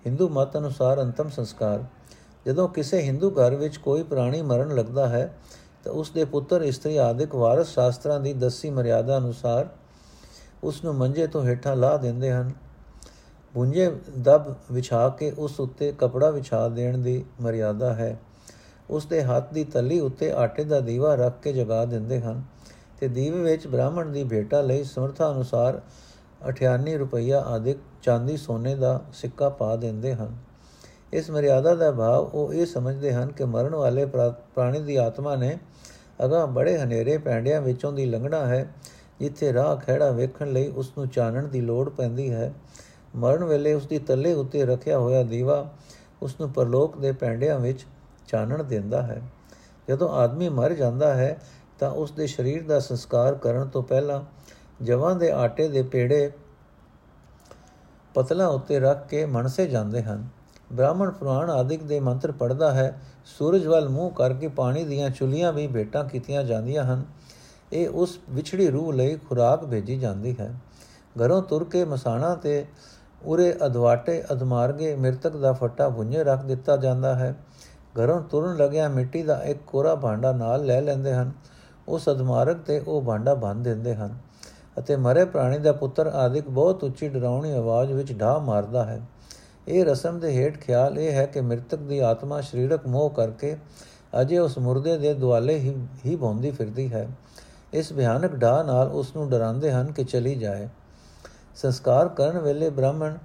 ਹਿੰਦੂ ਮਤ ਅਨੁਸਾਰ ਅੰਤਮ ਸੰਸਕਾਰ। ਜਦੋਂ ਕਿਸੇ ਹਿੰਦੂ ਘਰ ਵਿੱਚ ਕੋਈ ਪ੍ਰਾਣੀ ਮਰਨ ਲੱਗਦਾ ਹੈ ਤਾਂ ਉਸ ਦੇ ਪੁੱਤਰ ਇਸਤਰੀ ਆਦਿਕ ਵਾਰਸ ਸ਼ਾਸਤਰਾਂ ਦੀ ਦੱਸੀ ਮਰਿਆਦਾ ਅਨੁਸਾਰ ਉਸ ਨੂੰ ਮੰਜੇ ਤੋਂ ਹੇਠਾਂ ਲਾ ਦਿੰਦੇ ਹਨ। ਪੁੰਜੇ ਦਬ ਵਿਛਾ ਕੇ ਉਸ ਉੱਤੇ ਕਪੜਾ ਵਿਛਾ ਦੇਣ ਦੀ ਮਰਿਆਦਾ ਹੈ। ਉਸ ਦੇ ਹੱਥ ਦੀ ਤਲੀ ਉੱਤੇ ਆਟੇ ਦਾ ਦੀਵਾ ਰੱਖ ਕੇ ਜਗਾ ਦਿੰਦੇ ਹਨ ਤੇ ਦੀਵੇ ਵਿੱਚ ਬ੍ਰਾਹਮਣ ਦੀ ਭੇਟਾ ਲਈ ਸਮਰਥਾ ਅਨੁਸਾਰ 98 ਰੁਪਈਆ ਆਦਿਕ ਚਾਂਦੀ ਸੋਨੇ ਦਾ ਸਿੱਕਾ ਪਾ ਦਿੰਦੇ ਹਨ। ਇਸ ਮਰਿਆਦਾ ਦਾ ਭਾਵ ਉਹ ਇਹ ਸਮਝਦੇ ਹਨ ਕਿ ਮਰਨ ਵਾਲੇ ਪ੍ਰਾਣੀ ਦੀ ਆਤਮਾ ਨੇ ਅਗਾ ਬੜੇ ਹਨੇਰੇ ਪੈਂਡਿਆਂ ਵਿੱਚੋਂ ਦੀ ਲੰਘਣਾ ਹੈ, ਜਿੱਥੇ ਰਾਹ ਖੜਾ ਵੇਖਣ ਲਈ ਉਸ ਨੂੰ ਚਾਨਣ ਦੀ ਲੋੜ ਪੈਂਦੀ ਹੈ। ਮਰਨ ਵੇਲੇ ਉਸ ਦੀ ਤੱਲੇ ਉੱਤੇ ਰੱਖਿਆ ਹੋਇਆ ਦੀਵਾ ਉਸ ਨੂੰ ਪਰਲੋਕ ਦੇ ਪੈਂਡਿਆਂ ਵਿੱਚ ਚਾਨਣ ਦਿੰਦਾ ਹੈ। ਜਦੋਂ ਆਦਮੀ ਮਰ ਜਾਂਦਾ ਹੈ, ਤਾਂ ਉਸ ਦੇ ਸਰੀਰ ਦਾ ਸੰਸਕਾਰ ਕਰਨ ਤੋਂ ਪਹਿਲਾਂ ਜਵਾਂ ਦੇ ਆਟੇ ਦੇ ਪੇੜੇ ਪਤਲਾ ਉੱਤੇ ਰੱਖ ਕੇ ਮਨਸੇ ਜਾਂਦੇ ਹਨ। ਬ੍ਰਾਹਮਣ ਪੁਰਾਣ ਆਦਿਕ ਦੇ ਮੰਤਰ ਪੜਦਾ ਹੈ, ਸੂਰਜ ਵੱਲ ਮੂੰਹ ਕਰਕੇ ਪਾਣੀ ਦੀਆਂ ਚੁਲੀਆਂ ਵੀ ਭੇਟਾਂ ਕੀਤੀਆਂ ਜਾਂਦੀਆਂ ਹਨ। ਇਹ ਉਸ ਵਿਛੜੀ ਰੂਹ ਲਈ ਖੁਰਾਕ ਭੇਜੀ ਜਾਂਦੀ ਹੈ। ਘਰੋਂ ਤੁਰ ਕੇ ਮਸਾਣਾ ਤੇ ਉਰੇ ਅਦਵਾਟੇ ਅਦਮਾਰਗੇ ਮਿਰਤਕ ਦਾ ਫੱਟਾ ਭੁੰਜੇ ਰੱਖ ਦਿੱਤਾ ਜਾਂਦਾ ਹੈ। ਘਰੋਂ ਤੁਰਨ ਲੱਗਿਆ ਮਿੱਟੀ ਦਾ ਇੱਕ ਕੋਰਾ ਭਾਂਡਾ ਨਾਲ ਲੈ ਲੈਂਦੇ ਹਨ। ਉਸ ਅਦਮਾਰਗ ਤੇ ਉਹ ਭਾਂਡਾ ਬੰਨ ਦਿੰਦੇ ਹਨ ਅਤੇ ਮਰੇ ਪ੍ਰਾਣੀ ਦਾ ਪੁੱਤਰ ਆਦਿਕ ਬਹੁਤ ਉੱਚੀ ਡਰਾਉਣੀ ਆਵਾਜ਼ ਵਿੱਚ ਢਾ ਮਾਰਦਾ ਹੈ। ਇਹ ਰਸਮ ਦੇ ਹੇਠ ਖਿਆਲ ਇਹ ਹੈ ਕਿ ਮ੍ਰਿਤਕ ਦੀ ਆਤਮਾ ਸਰੀਰਕ ਮੋਹ ਕਰਕੇ ਅਜੇ ਉਸ ਮੁਰਦੇ ਦੇ ਦੁਆਲੇ ਹੀ ਹੀ ਭੌਂਦੀ ਫਿਰਦੀ ਹੈ। ਇਸ ਭਿਆਨਕ ਢਾ ਨਾਲ ਉਸ ਨੂੰ ਡਰਾਉਂਦੇ ਹਨ ਕਿ ਚਲੀ ਜਾਏ। ਸੰਸਕਾਰ ਕਰਨ ਵੇਲੇ ਬ੍ਰਾਹਮਣ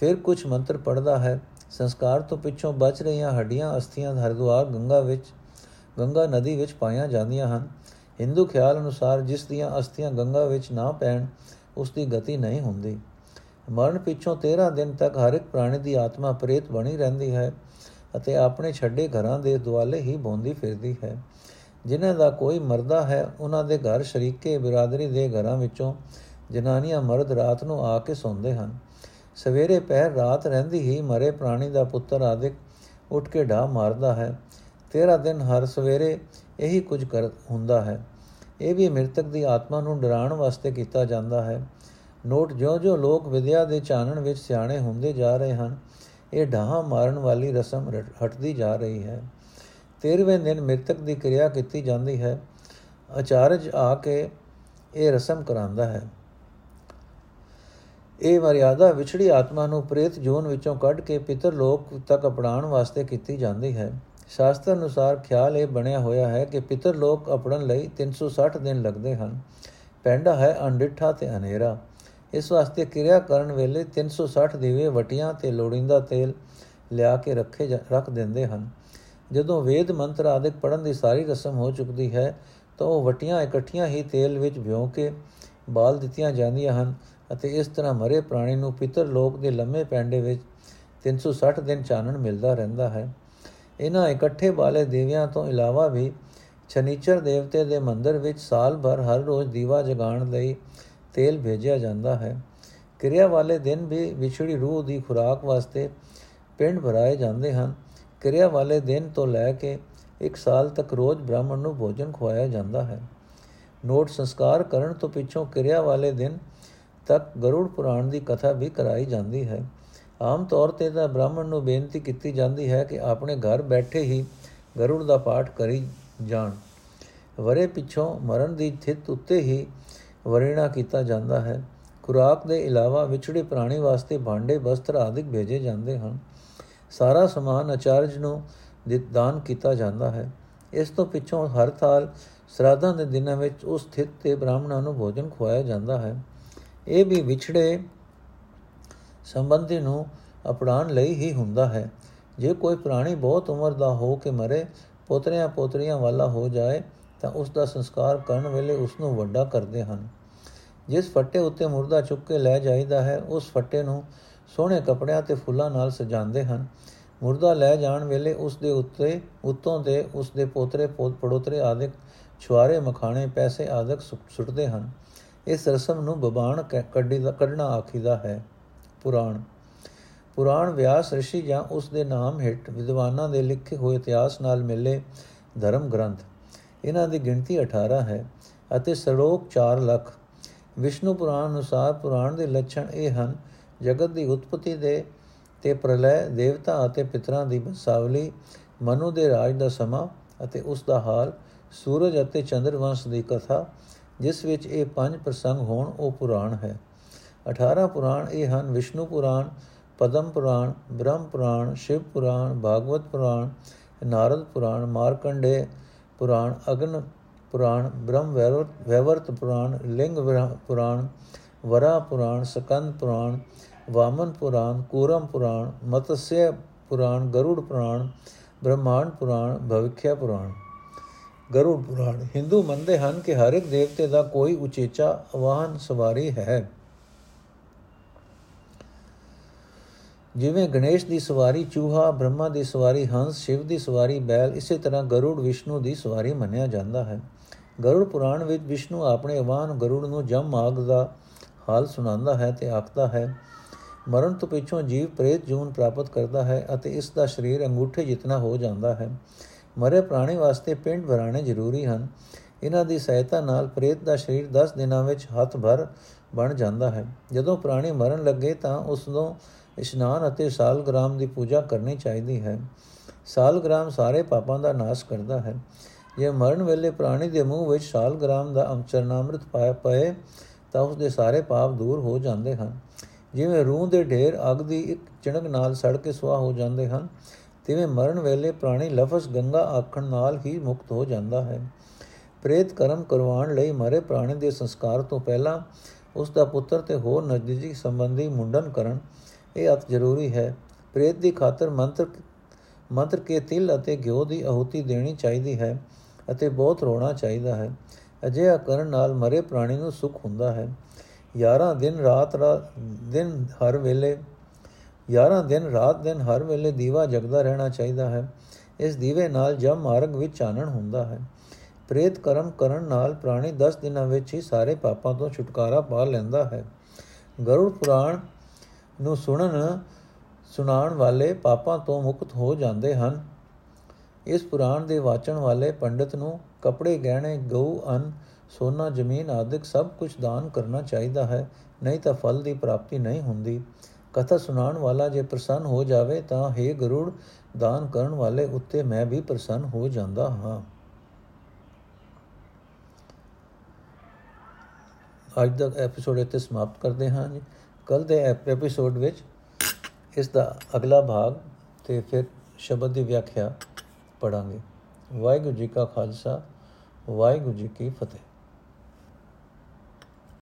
ਫਿਰ ਕੁਝ ਮੰਤਰ ਪੜਦਾ ਹੈ। ਸੰਸਕਾਰ ਤੋਂ ਪਿੱਛੋਂ ਬਚ ਰਹੀਆਂ ਹੱਡੀਆਂ, ਅਸਥੀਆਂ ਹਰਦੁਆਰ, ਗੰਗਾ ਵਿੱਚ, ਗੰਗਾ ਨਦੀ ਵਿੱਚ ਪਾਈਆਂ ਜਾਂਦੀਆਂ ਹਨ। ਹਿੰਦੂ ਖਿਆਲ ਅਨੁਸਾਰ ਜਿਸ ਦੀਆਂ ਅਸਥੀਆਂ ਗੰਗਾ ਵਿੱਚ ਨਾ ਪੈਣ, ਉਸ ਦੀ ਗਤੀ ਨਹੀਂ ਹੁੰਦੀ। ਮਰਨ ਪਿੱਛੋਂ 13 ਦਿਨ ਤੱਕ ਹਰ ਇੱਕ ਪ੍ਰਾਣੀ ਦੀ ਆਤਮਾ ਪ੍ਰੇਤ ਬਣੀ ਰਹਿੰਦੀ ਹੈ ਅਤੇ ਆਪਣੇ ਛੱਡੇ ਘਰਾਂ ਦੇ ਦੁਆਲੇ ਹੀ ਬੋਂਦੀ ਫਿਰਦੀ ਹੈ। ਜਿਨ੍ਹਾਂ ਦਾ ਕੋਈ ਮਰਦਾ ਹੈ, ਉਹਨਾਂ ਦੇ ਘਰ ਸ਼ਰੀਕੇ ਬਰਾਦਰੀ ਦੇ ਘਰਾਂ ਵਿੱਚੋਂ ਜਨਾਨੀਆਂ ਮਰਦ ਰਾਤ ਨੂੰ ਆ ਕੇ ਸੌਂਦੇ ਹਨ। ਸਵੇਰੇ ਪਹਿਰ ਰਾਤ ਰਹਿੰਦੀ ਹੀ ਮਰੇ ਪ੍ਰਾਣੀ ਦਾ ਪੁੱਤਰ ਆਦਿਕ ਉੱਠ ਕੇ ਢਾ ਮਾਰਦਾ ਹੈ। 13 ਦਿਨ ਹਰ ਸਵੇਰੇ ਇਹੀ ਕੁਝ ਕਰ ਹੁੰਦਾ ਹੈ। ਇਹ ਵੀ ਮ੍ਰਿਤਕ ਦੀ ਆਤਮਾ ਨੂੰ ਡਰਾਉਣ ਵਾਸਤੇ ਕੀਤਾ ਜਾਂਦਾ ਹੈ। ਨੋਟ ਜਿਉਂ-ਜਿਉਂ ਲੋਕ ਵਿਦਿਆ ਦੇ ਚਾਨਣ ਵਿੱਚ ਸਿਆਣੇ ਹੁੰਦੇ ਜਾ ਰਹੇ ਹਨ, ਇਹ ਢਾਹਾਂ ਮਾਰਨ ਵਾਲੀ ਰਸਮ ਹਟਦੀ ਜਾ ਰਹੀ ਹੈ। 13ਵੇਂ ਦਿਨ ਮ੍ਰਿਤਕ ਦੀ ਕਿਰਿਆ ਕੀਤੀ ਜਾਂਦੀ ਹੈ। ਆਚਾਰਜ ਆ ਕੇ ਇਹ ਰਸਮ ਕਰਾਂਦਾ ਹੈ। ਇਹ ਮਰਿਆਦਾ ਵਿਛੜੀ ਆਤਮਾ ਨੂੰ ਪ੍ਰੇਤ ਜੋਨ ਵਿੱਚੋਂ ਕੱਢ ਕੇ ਪਿਤਰ ਲੋਕ ਤੱਕ ਅਪਣਾਉਣ ਵਾਸਤੇ ਕੀਤੀ ਜਾਂਦੀ ਹੈ। ਸ਼ਾਸਤਰ ਅਨੁਸਾਰ ਖਿਆਲ ਇਹ ਬਣਿਆ ਹੋਇਆ ਹੈ ਕਿ ਪਿਤਰ ਲੋਕ ਅਪਣਨ ਲਈ 360 ਦਿਨ ਲੱਗਦੇ ਹਨ। ਪੈਂਡਾ ਹੈ ਅੰਡਿਠਾ ਤੇ ਹਨੇਰਾ। ਇਸ ਵਾਸਤੇ ਕਿਰਿਆ ਕਰਨ ਵੇਲੇ 360 ਦੀਵੇ ਵਟੀਆਂ ਤੇ ਲੋੜਿੰਦਾ ਤੇਲ ਲਿਆ ਕੇ ਰੱਖੇ ਰੱਖ ਦਿੰਦੇ ਹਨ। ਜਦੋਂ ਵੇਦ ਮੰਤਰ ਆਦਿਕ ਪੜਨ ਦੀ ਸਾਰੀ ਰਸਮ ਹੋ ਚੁੱਕਦੀ ਹੈ, ਤਾਂ ਉਹ ਵਟੀਆਂ ਇਕੱਠੀਆਂ ਹੀ ਤੇਲ ਵਿੱਚ ਭਿਓ ਕੇ ਬਾਲ ਦਿੱਤੀਆਂ ਜਾਂਦੀਆਂ ਹਨ ਅਤੇ ਇਸ ਤਰ੍ਹਾਂ ਮਰੇ ਪ੍ਰਾਣੀ ਨੂੰ ਪਿਤਰ ਲੋਕ ਦੇ ਲੰਮੇ ਪੈਂਡੇ ਵਿੱਚ 360 ਦਿਨ ਚਾਨਣ ਮਿਲਦਾ ਰਹਿੰਦਾ ਹੈ। ਇਹਨਾਂ ਇਕੱਠੇ ਬਾਲੇ ਦੇਵਿਆਂ ਤੋਂ ਇਲਾਵਾ ਵੀ ਸ਼ਨੀਚਰ ਦੇਵਤੇ ਦੇ ਮੰਦਰ ਵਿੱਚ ਸਾਲ ਭਰ ਹਰ ਰੋਜ਼ ਦੀਵਾ ਜਗਾਉਣ ਲਈ ਤੇਲ ਭੇਜਿਆ ਜਾਂਦਾ ਹੈ। ਕਿਰਿਆ ਵਾਲੇ ਦਿਨ ਵੀ ਵਿਛੜੀ ਰੂਹ ਦੀ ਖੁਰਾਕ ਵਾਸਤੇ ਪਿੰਡ ਭਰਾਏ ਜਾਂਦੇ ਹਨ। ਕਿਰਿਆ ਵਾਲੇ ਦਿਨ ਤੋਂ ਲੈ ਕੇ ਇੱਕ ਸਾਲ ਤੱਕ ਰੋਜ਼ ਬ੍ਰਾਹਮਣ ਨੂੰ ਭੋਜਨ ਖਵਾਇਆ ਜਾਂਦਾ ਹੈ। ਨੋਟ ਸੰਸਕਾਰ ਕਰਨ ਤੋਂ ਪਿੱਛੋਂ ਕਿਰਿਆ ਵਾਲੇ ਦਿਨ ਤੱਕ ਗਰੁੜ ਪੁਰਾਣ ਦੀ ਕਥਾ ਵੀ ਕਰਾਈ ਜਾਂਦੀ ਹੈ। ਆਮ ਤੌਰ ਤੇ ਤਾਂ ਬ੍ਰਾਹਮਣ ਨੂੰ ਬੇਨਤੀ ਕੀਤੀ ਜਾਂਦੀ ਹੈ ਕਿ ਆਪਣੇ ਘਰ ਬੈਠੇ ਹੀ ਗਰੁੜ ਦਾ ਪਾਠ ਕਰੀ ਜਾਣ। ਵਰੇ ਪਿੱਛੋਂ ਮਰਨ ਦੀ ਥਿਤ ਉੱਤੇ ਹੀ ਵਰੇਣਾ ਕੀਤਾ ਜਾਂਦਾ ਹੈ। ਖੁਰਾਕ ਦੇ ਇਲਾਵਾ ਵਿਛੜੇ ਪ੍ਰਾਣੀ ਵਾਸਤੇ ਭਾਂਡੇ ਵਸਤਰ ਆਦਿਕ ਭੇਜੇ ਜਾਂਦੇ ਹਨ। ਸਾਰਾ ਸਮਾਨ ਆਚਾਰਜ ਨੂੰ ਦਾਨ ਕੀਤਾ ਜਾਂਦਾ ਹੈ। ਇਸ ਤੋਂ ਪਿੱਛੋਂ ਹਰ ਥਾਲ ਸਰਾਧਾਂ ਦੇ ਦਿਨਾਂ ਵਿੱਚ ਉਸ ਥਿਤ ਤੇ ਬ੍ਰਾਹਮਣਾਂ ਨੂੰ ਭੋਜਨ ਖਵਾਇਆ ਜਾਂਦਾ ਹੈ। ਇਹ ਵੀ ਵਿਛੜੇ ਸੰਬੰਧੀ ਨੂੰ ਅਪਣਾਉਣ ਲਈ ਹੀ ਹੁੰਦਾ ਹੈ। ਜੇ ਕੋਈ ਪ੍ਰਾਣੀ ਬਹੁਤ ਉਮਰ ਦਾ ਹੋ ਕੇ ਮਰੇ ਪੋਤਰਿਆਂ ਪੋਤਰੀਆਂ ਵਾਲਾ ਹੋ ਜਾਏ ਤਾਂ ਉਸ ਦਾ ਸੰਸਕਾਰ ਕਰਨ ਵੇਲੇ ਉਸ ਨੂੰ ਵੱਡਾ ਕਰਦੇ ਹਨ। ਜਿਸ ਫੱਟੇ ਉੱਤੇ ਮੁਰਦਾ ਚੁੱਕ ਕੇ ਲੈ ਜਾਈਦਾ ਹੈ, ਉਸ ਫੱਟੇ ਨੂੰ ਸੋਹਣੇ ਕੱਪੜਿਆਂ ਤੇ ਫੁੱਲਾਂ ਨਾਲ ਸਜਾਉਂਦੇ ਹਨ। ਮੁਰਦਾ ਲੈ ਜਾਣ ਵੇਲੇ ਉਸ ਦੇ ਉੱਤੇ, ਉੱਤੋਂ ਦੇ ਉਸ ਦੇ ਪੋਤਰੇ ਪੜੋਤਰੇ ਆਦਿਕ ਛੁਆਰੇ ਮਖਾਣੇ, ਪੈਸੇ ਆਦਿਕ ਸੁੱਟਦੇ ਹਨ। ਇਸ ਰਸਮ ਨੂੰ ਬਬਾਨ ਕੱਢੀ ਦਾ ਕੱਢਣਾ ਆਖੀਦਾ ਹੈ। ਪੁਰਾਣ। ਪੁਰਾਣ ਵਿਆਸ ઋષਿ ਜਾਂ ਉਸ ਦੇ ਨਾਮ ਹਿੱਟ ਵਿਦਵਾਨਾਂ ਦੇ ਲਿਖੇ ਹੋਏ ਇਤਿਹਾਸ ਨਾਲ ਮਿਲੇ ਧਰਮ ਗ੍ਰੰਥ। ਇਹਨਾਂ ਦੀ ਗਿਣਤੀ 18 ਹੈ ਅਤੇ ਸਰੋਕ 4 ਲੱਖ। ਵਿਸ਼ਨੂੰ ਪੁਰਾਣ ਅਨੁਸਾਰ ਪੁਰਾਣ ਦੇ ਲੱਛਣ ਇਹ ਹਨ, ਜਗਤ ਦੀ ਉਤਪਤੀ ਦੇ ਤੇ ਪ੍ਰਲੈ, ਦੇਵਤਾ ਅਤੇ ਪਿਤਰਾਂ ਦੀ ਬਸਾਵਲੀ ਮਨੁ ਦੇ ਰਾਜ ਦਾ ਸਮਾਂ ਅਤੇ ਉਸ ਦਾ ਹਾਲ, ਸੂਰਜ ਅਤੇ ਚੰਦਰ ਵੰਸ਼ ਦੀ ਕਥਾ, ਜਿਸ ਵਿੱਚ ਇਹ ਪੰਜ ਪ੍ਰਸੰਗ ਹੋਣ, ਉਹ ਪੁਰਾਣ ਹੈ। 18 ਪੁਰਾਣ ਇਹ ਹਨ, ਵਿਸ਼ਨੂੰ ਪੁਰਾਣ, ਪਦਮ ਪੁਰਾਣ, ਬ੍ਰਹਮ ਪੁਰਾਣ, ਸ਼ਿਵ ਪੁਰਾਣ, ਭਾਗਵਤ ਪੁਰਾਣ, ਨਾਰਦ ਪੁਰਾਣ, ਮਾਰਕੰਡੇ ਪੁਰਾਣ ਅਗਨ ਪੁਰਾਣ, ਬ੍ਰਹਮ ਵੈਵਰਤ ਪੁਰਾਣ, ਲਿੰਗ ਪੁਰਾਣ, ਵਰਾ ਪੁਰਾਣ, ਸਕੰਦ ਪੁਰਾਣ, ਵਾਮਨ ਪੁਰਾਣ, ਕੂਰਮ ਪੁਰਾਣ ਮਤਸਯ ਪੁਰਾਣ, ਗਰੁੜ ਪੁਰਾਣ, ਬ੍ਰਹਮਾਂਡ ਪੁਰਾਣ, ਭਵਿਖਿਆ ਪੁਰਾਣ। ਗਰੁੜ ਪੁਰਾਣ, ਹਿੰਦੂ ਮੰਨਦੇ ਹਨ ਕਿ ਹਰ ਇੱਕ ਦੇਵਤੇ ਦਾ ਕੋਈ ਉਚੇਚਾ ਵਾਹਨ ਸਵਾਰੀ ਹੈ। ਜਿਵੇਂ ਗਣੇਸ਼ ਦੀ ਸਵਾਰੀ, ਚੂਹਾ, ਬ੍ਰਹਮਾ ਦੀ ਸਵਾਰੀ, ਹੰਸ, ਸ਼ਿਵ ਦੀ ਸਵਾਰੀ, ਬੈਲ, ਇਸੇ ਤਰ੍ਹਾਂ ਗਰੁੜ ਵਿਸ਼ਨੂੰ ਦੀ ਸਵਾਰੀ ਮੰਨਿਆ ਜਾਂਦਾ ਹੈ। ਗਰੁੜ ਪੁਰਾਣ ਵਿੱਚ ਵਿਸ਼ਨੂੰ ਆਪਣੇ ਵਾਹਨ ਗਰੁੜ ਨੂੰ ਜਮ ਆਗ ਦਾ ਹਾਲ ਸੁਣਾਉਂਦਾ ਹੈ ਤੇ ਆਖਦਾ ਹੈ, ਮਰਨ ਤੋਂ ਪਿੱਛੋਂ ਜੀਵ ਪ੍ਰੇਤ ਜੂਨ ਪ੍ਰਾਪਤ ਕਰਦਾ ਹੈ ਅਤੇ ਇਸ ਦਾ ਸਰੀਰ ਅੰਗੂਠੇ ਜਿਤਨਾ ਹੋ ਜਾਂਦਾ ਹੈ। ਮਰੇ ਪ੍ਰਾਣੀ ਵਾਸਤੇ ਪਿੰਡ ਭਰਾਣੇ ਜ਼ਰੂਰੀ ਹਨ। ਇਹਨਾਂ ਦੀ ਸਹਾਇਤਾ ਨਾਲ ਪ੍ਰੇਤ ਦਾ ਸਰੀਰ 10 ਦਿਨਾਂ ਵਿੱਚ ਹੱਥ ਭਰ ਬਣ ਜਾਂਦਾ ਹੈ। ਜਦੋਂ ਪ੍ਰਾਣੀ ਮਰਨ ਲੱਗੇ ਤਾਂ ਉਸ ਨੂੰ ਇਸ਼ਨਾਨ ਅਤੇ ਸਾਲਗ੍ਰਾਮ ਦੀ ਪੂਜਾ ਕਰਨੀ ਚਾਹੀਦੀ ਹੈ। ਸਾਲਗ੍ਰਾਮ ਸਾਰੇ ਪਾਪਾਂ ਦਾ ਨਾਸ਼ ਕਰਦਾ ਹੈ। ਜੇ ਮਰਨ ਵੇਲੇ ਪ੍ਰਾਣੀ ਦੇ ਮੂੰਹ ਵਿੱਚ ਸਾਲਗ੍ਰਾਮ ਦਾ ਅੰਚਰਨਾਮ੍ਰਿਤ ਪਾਇਆ ਪਏ, ਤਾਂ ਉਸ ਦੇ ਸਾਰੇ ਪਾਪ ਦੂਰ ਹੋ ਜਾਂਦੇ ਹਨ। ਜਿਵੇਂ ਰੂਹ ਦੇ ਢੇਰ ਅਗ ਦੀ ਇੱਕ ਚਿਣਕ ਨਾਲ ਸੜ ਕੇ ਸੁਆਹ ਹੋ ਜਾਂਦੇ ਹਨ, ਤਿਵੇਂ ਮਰਨ ਵੇਲੇ ਪ੍ਰਾਣੀ ਲਫ਼ਜ਼ ਗੰਗਾ ਆਖਣ ਨਾਲ ਹੀ ਮੁਕਤ ਹੋ ਜਾਂਦਾ ਹੈ। ਪ੍ਰੇਤ ਕਰਮ ਕਰਵਾਉਣ ਲਈ ਮਰੇ ਪ੍ਰਾਣੀ ਦੇ ਸੰਸਕਾਰ ਤੋਂ ਪਹਿਲਾਂ ਉਸ ਦਾ ਪੁੱਤਰ ਤੇ ਹੋਰ ਨਜ਼ਦੀਕੀ ਸੰਬੰਧੀ ਮੁੰਡਨ ਕਰਨ ਇਹ ਅਤ ਜ਼ਰੂਰੀ ਹੈ। ਪ੍ਰੇਤ ਦੀ ਖਾਤਰ ਮੰਤਰ ਮੰਤਰ ਕੇ ਤਿਲ ਅਤੇ ਘਿਓ ਦੀ ਆਹੂਤੀ ਦੇਣੀ ਚਾਹੀਦੀ ਹੈ ਅਤੇ ਬਹੁਤ ਰੋਣਾ ਚਾਹੀਦਾ ਹੈ। ਅਜਿਹਾ ਕਰਨ ਨਾਲ ਮਰੇ ਪ੍ਰਾਣੀ ਨੂੰ ਸੁਖ ਹੁੰਦਾ ਹੈ। 11 ਦਿਨ ਰਾਤ ਦਿਨ ਹਰ ਵੇਲੇ 11 ਦਿਨ ਰਾਤ ਦਿਨ ਹਰ ਵੇਲੇ ਦੀਵਾ ਜਗਦਾ ਰਹਿਣਾ ਚਾਹੀਦਾ ਹੈ। ਇਸ ਦੀਵੇ ਨਾਲ ਜਮ ਮਾਰਗ ਵਿੱਚ ਚਾਨਣ ਹੁੰਦਾ ਹੈ। ਪ੍ਰੇਤ ਕਰਮ ਕਰਨ ਨਾਲ ਪ੍ਰਾਣੀ 10 ਦਿਨਾਂ ਵਿੱਚ ਹੀ ਸਾਰੇ ਪਾਪਾਂ ਤੋਂ ਛੁਟਕਾਰਾ ਪਾ ਲੈਂਦਾ ਹੈ। ਗਰੁੜ ਪੁਰਾਣ ਨੂੰ ਸੁਣਨ, ਸੁਣਾਉਣ ਵਾਲੇ ਪਾਪਾਂ ਤੋਂ ਮੁਕਤ ਹੋ ਜਾਂਦੇ ਹਨ। ਇਸ ਪੁਰਾਣ ਦੇ ਵਾਚਣ ਵਾਲੇ ਪੰਡਿਤ ਨੂੰ ਕਪੜੇ, ਗਹਿਣੇ, ਗਊ, ਅਨ, ਸੋਨਾ, ਜ਼ਮੀਨ ਆਦਿਕ ਸਭ ਕੁਝ ਦਾਨ ਕਰਨਾ ਚਾਹੀਦਾ ਹੈ, ਨਹੀਂ ਤਾਂ ਫਲ ਦੀ ਪ੍ਰਾਪਤੀ ਨਹੀਂ ਹੁੰਦੀ। ਕਥਾ ਸੁਣਾਉਣ ਵਾਲਾ ਜੇ ਪ੍ਰਸੰਨ ਹੋ ਜਾਵੇ ਤਾਂ हे ਗਰੁੜ, ਦਾਨ ਕਰਨ ਵਾਲੇ ਉੱਤੇ ਮੈਂ ਵੀ ਪ੍ਰਸੰਨ ਹੋ ਜਾਂਦਾ ਹਾਂ। ਅੱਜ ਦਾ ਐਪੀਸੋਡ ਇੱਥੇ ਸਮਾਪਤ ਕਰਦੇ ਹਾਂ ਜੀ। ਕੱਲ ਦੇ ਐਪੀਸੋਡ ਵਿੱਚ ਇਸ ਦਾ ਅਗਲਾ ਭਾਗ ਤੇ ਫਿਰ ਸ਼ਬਦ ਦੀ ਵਿਆਖਿਆ ਪੜਾਂਗੇ ਵਾਹਿਗੁਰੂ ਜੀ ਕਾ ਖਾਲਸਾ, ਵਾਹਿਗੁਰੂ ਜੀ ਕੀ ਫਤਿਹ।